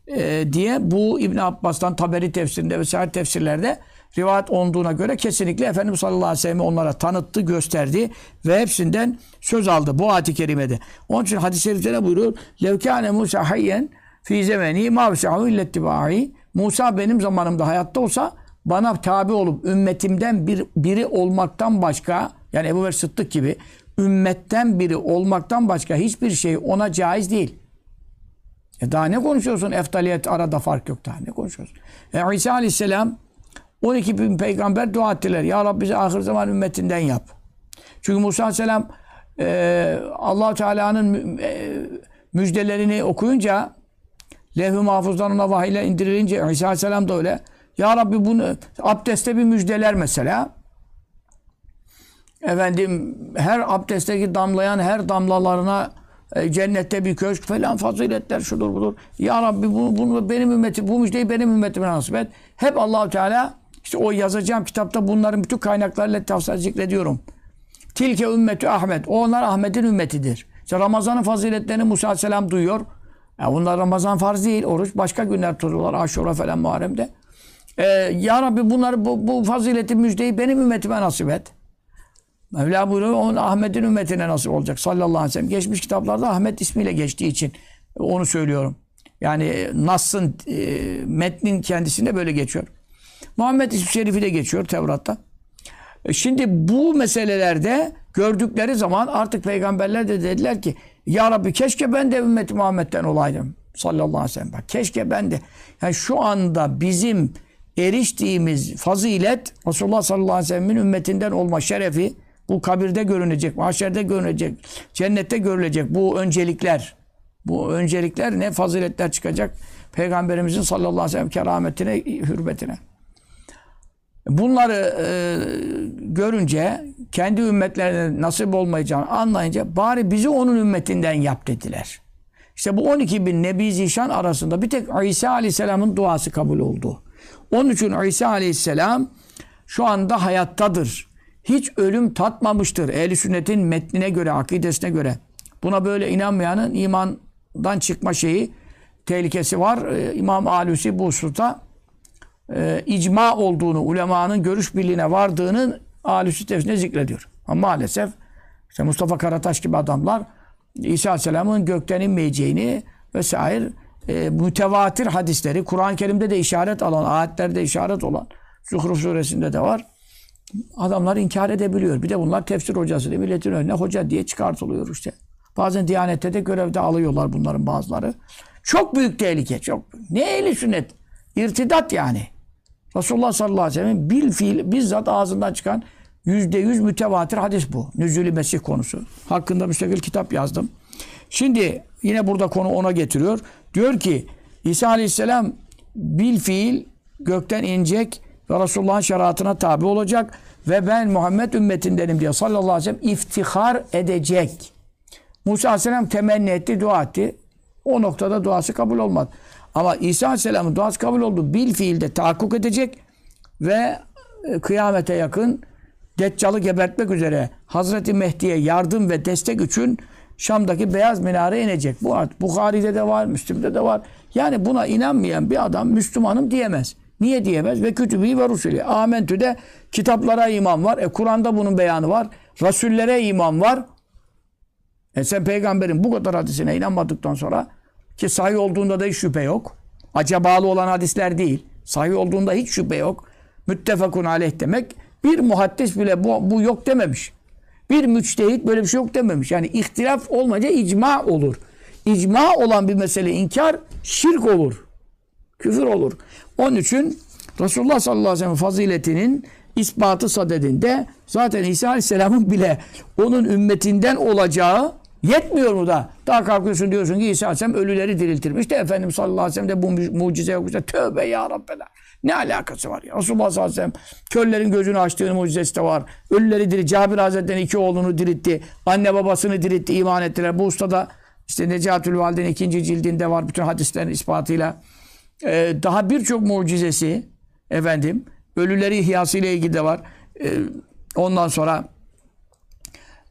e, diye bu İbn Abbas'tan Taberi tefsirinde ve sair tefsirlerde rivayet olduğuna göre kesinlikle Efendimiz sallallahu aleyhi ve sellem onlara tanıttı, gösterdi ve hepsinden söz aldı bu ayet-i kerimede. Onun için hadis-i şerifte ne buyuruyor? Levkâne Musa hayyen fi zemeni ma vesahu illettibai. Musa benim zamanımda hayatta olsa bana tabi olup ümmetimden bir biri olmaktan başka yani Ebu Bekir Sıddık gibi ümmetten biri olmaktan başka hiçbir şey ona caiz değil. E daha ne konuşuyorsun? Eftaliyet arada fark yok daha ne konuşuyorsun? E İsa Aleyhisselam 12 bin peygamber dua ettiler. Ya Rabbi bizi ahir zaman ümmetinden yap. Çünkü Musa Aleyhisselam e, allah Teala'nın e, müjdelerini okuyunca levh-i mahfuzdan ona vahiyle indirilince İsa Aleyhisselam da öyle. Ya Rabbi bunu abdestte bir müjdeler mesela. Efendim her abdestteki damlayan her damlalarına cennette bir köşk falan faziletler şudur budur. Ya Rabbi bunu, bunu benim ümmetim bu müjdeyi benim ümmetime nasip et. Hep Allahu Teala işte o yazacağım kitapta bunların bütün kaynaklarıyla tavsiye zikrediyorum. Tilke ümmetü Ahmet. O onlar Ahmet'in ümmetidir. İşte Ramazan'ın faziletlerini Musa Aleyhisselam duyuyor. Ya bunlar Ramazan farz değil. Oruç başka günler tutuyorlar. Aşura falan Muharrem'de. Ee, ya Rabbi bunları bu, bu fazileti müjdeyi benim ümmetime nasip et. Mevla buyuruyor onun Ahmet'in ümmetine nasip olacak sallallahu aleyhi ve sellem. Geçmiş kitaplarda Ahmet ismiyle geçtiği için onu söylüyorum. Yani Nas'ın e, metnin kendisinde böyle geçiyor. Muhammed ismi şerifi de geçiyor Tevrat'ta. E, Şimdi bu meselelerde gördükleri zaman artık peygamberler de dediler ki Ya Rabbi keşke ben de ümmeti Muhammed'den olaydım. Sallallahu aleyhi ve sellem. Bak, keşke ben de. Yani şu anda bizim eriştiğimiz fazilet Resulullah sallallahu aleyhi ve sellem'in ümmetinden olma şerefi bu kabirde görünecek, mahşerde görünecek, cennette görülecek bu öncelikler. Bu öncelikler ne faziletler çıkacak? Peygamberimizin sallallahu aleyhi ve sellem kerametine, hürmetine. Bunları e, görünce kendi ümmetlerine nasip olmayacağını anlayınca bari bizi onun ümmetinden yap dediler. İşte bu 12 bin Nebi Zişan arasında bir tek İsa Aleyhisselam'ın duası kabul oldu. Onun için İsa Aleyhisselam şu anda hayattadır. Hiç ölüm tatmamıştır. Ehl-i sünnetin metnine göre, akidesine göre. Buna böyle inanmayanın imandan çıkma şeyi, tehlikesi var. Ee, İmam Alusi bu hususta e, icma olduğunu, ulemanın görüş birliğine vardığını Alusi tefsirinde zikrediyor. Ama maalesef işte Mustafa Karataş gibi adamlar İsa Aleyhisselam'ın gökten inmeyeceğini vesaire e, mütevatir hadisleri, Kur'an-ı Kerim'de de işaret alan, ayetlerde işaret olan, Zuhruf suresinde de var. Adamlar inkar edebiliyor. Bir de bunlar tefsir hocası diye milletin önüne hoca diye çıkartılıyor işte. Bazen Diyanet'te de görevde alıyorlar bunların bazıları. Çok büyük tehlike. Çok. Ne ehli sünnet? İrtidat yani. Resulullah sallallahu aleyhi ve sellem bil fiil bizzat ağzından çıkan yüzde yüz mütevatir hadis bu. Nüzulü Mesih konusu. Hakkında müstakil kitap yazdım. Şimdi yine burada konu ona getiriyor. Diyor ki İsa aleyhisselam bil fiil gökten inecek ve Resulullah'ın şeriatına tabi olacak ve ben Muhammed ümmetindenim diye sallallahu aleyhi ve sellem iftihar edecek. Musa aleyhisselam temenni etti, dua etti. O noktada duası kabul olmadı. Ama İsa aleyhisselamın duası kabul oldu. Bil fiilde tahakkuk edecek ve e, kıyamete yakın Deccal'ı gebertmek üzere Hazreti Mehdi'ye yardım ve destek için Şam'daki beyaz minare inecek. Bu artık Bukhari'de de var, Müslim'de de var. Yani buna inanmayan bir adam Müslümanım diyemez. Niye diyemez? Ve kütübü ve rusulü. Amentü'de kitaplara iman var. E Kur'an'da bunun beyanı var. Rasullere iman var. E sen peygamberin bu kadar hadisine inanmadıktan sonra ki sahih olduğunda da hiç şüphe yok. Acabalı olan hadisler değil. Sahih olduğunda hiç şüphe yok. Müttefakun aleyh demek bir muhaddis bile bu, bu yok dememiş. Bir müçtehit böyle bir şey yok dememiş. Yani ihtilaf olmayınca icma olur. İcma olan bir mesele inkar şirk olur. Küfür olur. Onun için Resulullah sallallahu aleyhi ve sellem faziletinin ispatı sadedinde zaten İsa aleyhisselamın bile onun ümmetinden olacağı yetmiyor mu da? Daha kalkıyorsun diyorsun ki İsa aleyhisselam ölüleri diriltirmiş de Efendimiz sallallahu aleyhi ve sellem de bu mu- mucize yokmuş tövbe ya Rabbeler. Ne alakası var ya? Resulullah sallallahu aleyhi ve sellem körlerin gözünü açtığı mucizesi de var. Ölüleri diri. Cabir Hazretleri'nin iki oğlunu diritti. Anne babasını diritti. iman ettiler. Bu ustada işte Necatül Valide'nin ikinci cildinde var. Bütün hadislerin ispatıyla. Ee, daha birçok mucizesi efendim ölüleri ihyası ile ilgili de var. Ee, ondan sonra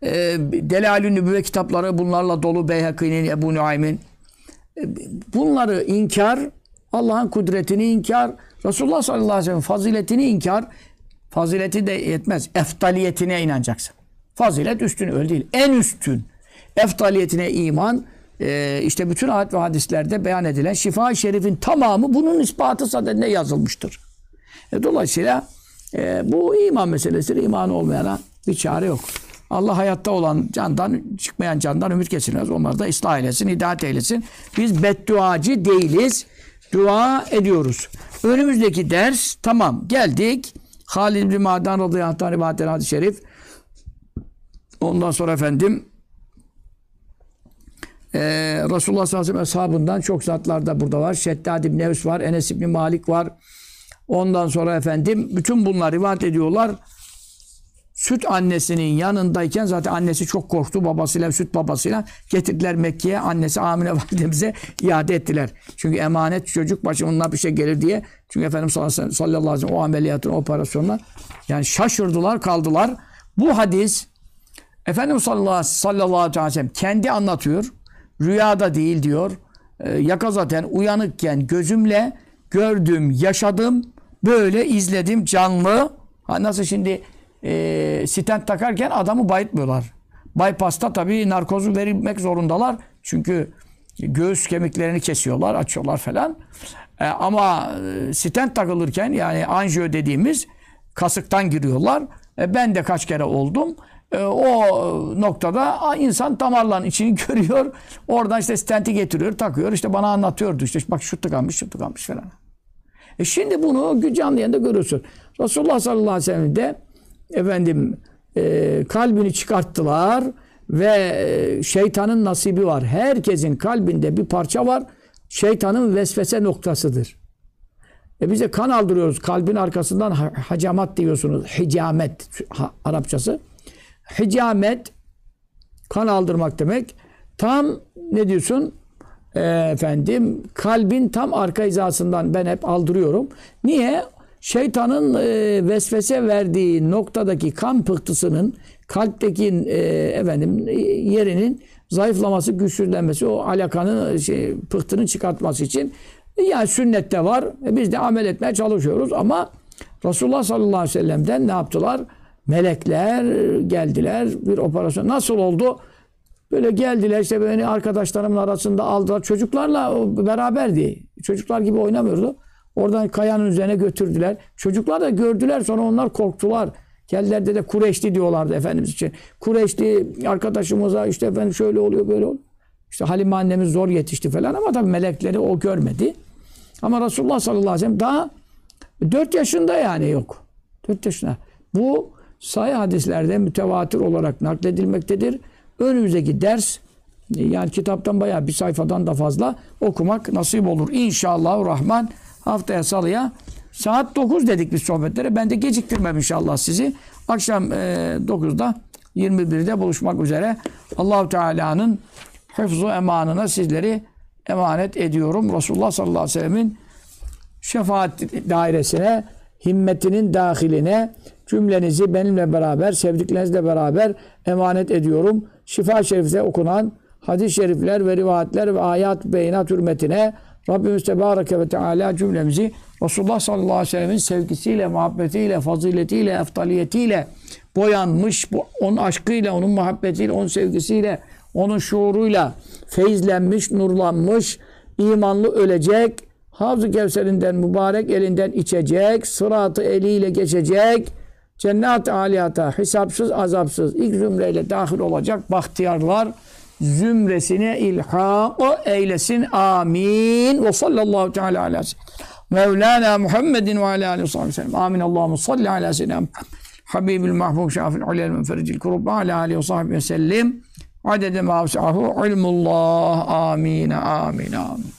e, Delalü Nübüvve kitapları bunlarla dolu Beyhaki'nin, Ebu Nuaym'in. E, bunları inkar, Allah'ın kudretini inkar, Resulullah sallallahu aleyhi ve sellem faziletini inkar, fazileti de yetmez. Eftaliyetine inanacaksın. Fazilet üstün, öyle değil. En üstün. Eftaliyetine iman, e, işte bütün ayet ve hadislerde beyan edilen şifa-i şerifin tamamı bunun ispatı sadedinde yazılmıştır. E, dolayısıyla e, bu iman meselesidir. İman olmayana bir çare yok. Allah hayatta olan candan, çıkmayan candan ümit kesilmez. Onlar da ıslah eylesin, hidayet eylesin. Biz bedduacı değiliz. Dua ediyoruz. Önümüzdeki ders tamam geldik. Halid bin Ma'dan radıyallahu anh rivayet hadis-i şerif. Ondan sonra efendim ee, Resulullah sallallahu aleyhi ve sellem ashabından çok zatlar da burada var. Şeddad ibn Evs var, Enes ibn Malik var. Ondan sonra efendim bütün bunlar rivayet ediyorlar. Süt annesinin yanındayken zaten annesi çok korktu babasıyla, süt babasıyla getirdiler Mekke'ye. Annesi Amine validemize iade ettiler. Çünkü emanet çocuk başımına bir şey gelir diye. Çünkü Efendimiz sallallahu aleyhi ve sellem o ameliyatın, o operasyonla yani şaşırdılar, kaldılar. Bu hadis Efendimiz sallallahu aleyhi ve sellem kendi anlatıyor. Rüyada değil diyor. E, yakazaten uyanıkken gözümle gördüm, yaşadım. Böyle izledim canlı. Ha, nasıl şimdi e, stent takarken adamı bayıtmıyorlar. Bypass'ta tabii narkozu verilmek zorundalar. Çünkü göğüs kemiklerini kesiyorlar, açıyorlar falan. E, ama e, stent takılırken yani anjiyo dediğimiz kasıktan giriyorlar. E, ben de kaç kere oldum. E, o noktada insan damarların içini görüyor. Oradan işte stenti getiriyor, takıyor. İşte bana anlatıyordu işte bak şu tıkanmış, şu tıkanmış falan. E şimdi bunu canlı yayında görüyorsun. Resulullah sallallahu aleyhi ve sellem de efendim e, kalbini çıkarttılar ve e, şeytanın nasibi var. Herkesin kalbinde bir parça var. Şeytanın vesvese noktasıdır. E bize kan aldırıyoruz. Kalbin arkasından ha- hacamat diyorsunuz. Hicamet ha- Arapçası. Hicamet kan aldırmak demek. Tam ne diyorsun? E, efendim kalbin tam arka hizasından ben hep aldırıyorum. Niye? Şeytanın e, vesvese verdiği noktadaki kan pıhtısının kalpteki e, efendim yerinin zayıflaması, güçsüzlenmesi, o alakanın şey, pıhtını çıkartması için yani sünnette var. E, biz de amel etmeye çalışıyoruz ama Resulullah sallallahu aleyhi ve sellem'den ne yaptılar? Melekler geldiler. Bir operasyon. Nasıl oldu? Böyle geldiler işte beni arkadaşlarımın arasında aldılar. Çocuklarla beraberdi. Çocuklar gibi oynamıyordu. Oradan kayanın üzerine götürdüler. Çocuklar da gördüler sonra onlar korktular. Kellerde de Kureşli diyorlardı Efendimiz için. Kureşli arkadaşımıza işte efendim şöyle oluyor böyle oluyor. İşte Halime annemiz zor yetişti falan ama tabii melekleri o görmedi. Ama Resulullah sallallahu aleyhi ve sellem daha 4 yaşında yani yok. 4 yaşında. Bu sahih hadislerde mütevatir olarak nakledilmektedir. Önümüzdeki ders yani kitaptan bayağı bir sayfadan da fazla okumak nasip olur. İnşallah Rahman haftaya salıya saat 9 dedik biz sohbetlere. Ben de geciktirmem inşallah sizi. Akşam e, 9'da 21'de buluşmak üzere. Allahu Teala'nın hıfzu emanına sizleri emanet ediyorum. Resulullah sallallahu aleyhi ve sellemin şefaat dairesine, himmetinin dahiline cümlenizi benimle beraber, sevdiklerinizle beraber emanet ediyorum. Şifa Şerif'te okunan hadis-i şerifler ve rivayetler ve ayat beyinat hürmetine Rabbimiz Tebareke ve Teala cümlemizi Resulullah sallallahu aleyhi ve sellemin sevgisiyle, muhabbetiyle, faziletiyle, eftaliyetiyle boyanmış, onun aşkıyla, onun muhabbetiyle, onun sevgisiyle, onun şuuruyla feyizlenmiş, nurlanmış, imanlı ölecek, Havz-ı Kevser'inden mübarek elinden içecek, sıratı eliyle geçecek, cennet-i aliyata hesapsız azapsız ilk zümreyle dahil olacak bahtiyarlar zümresine ilhak eylesin. Amin. Ve sallallahu teala ala Mevlana Muhammedin ve ala aleyhi ve sellem. Amin. Allahu salli ala seyyidina Habibül mahbub şafil ulel menfericil kurub ve ala aleyhi ve sahbihi ve sellim. Adede mavsahu ilmullah. Amin. Amin. Amin.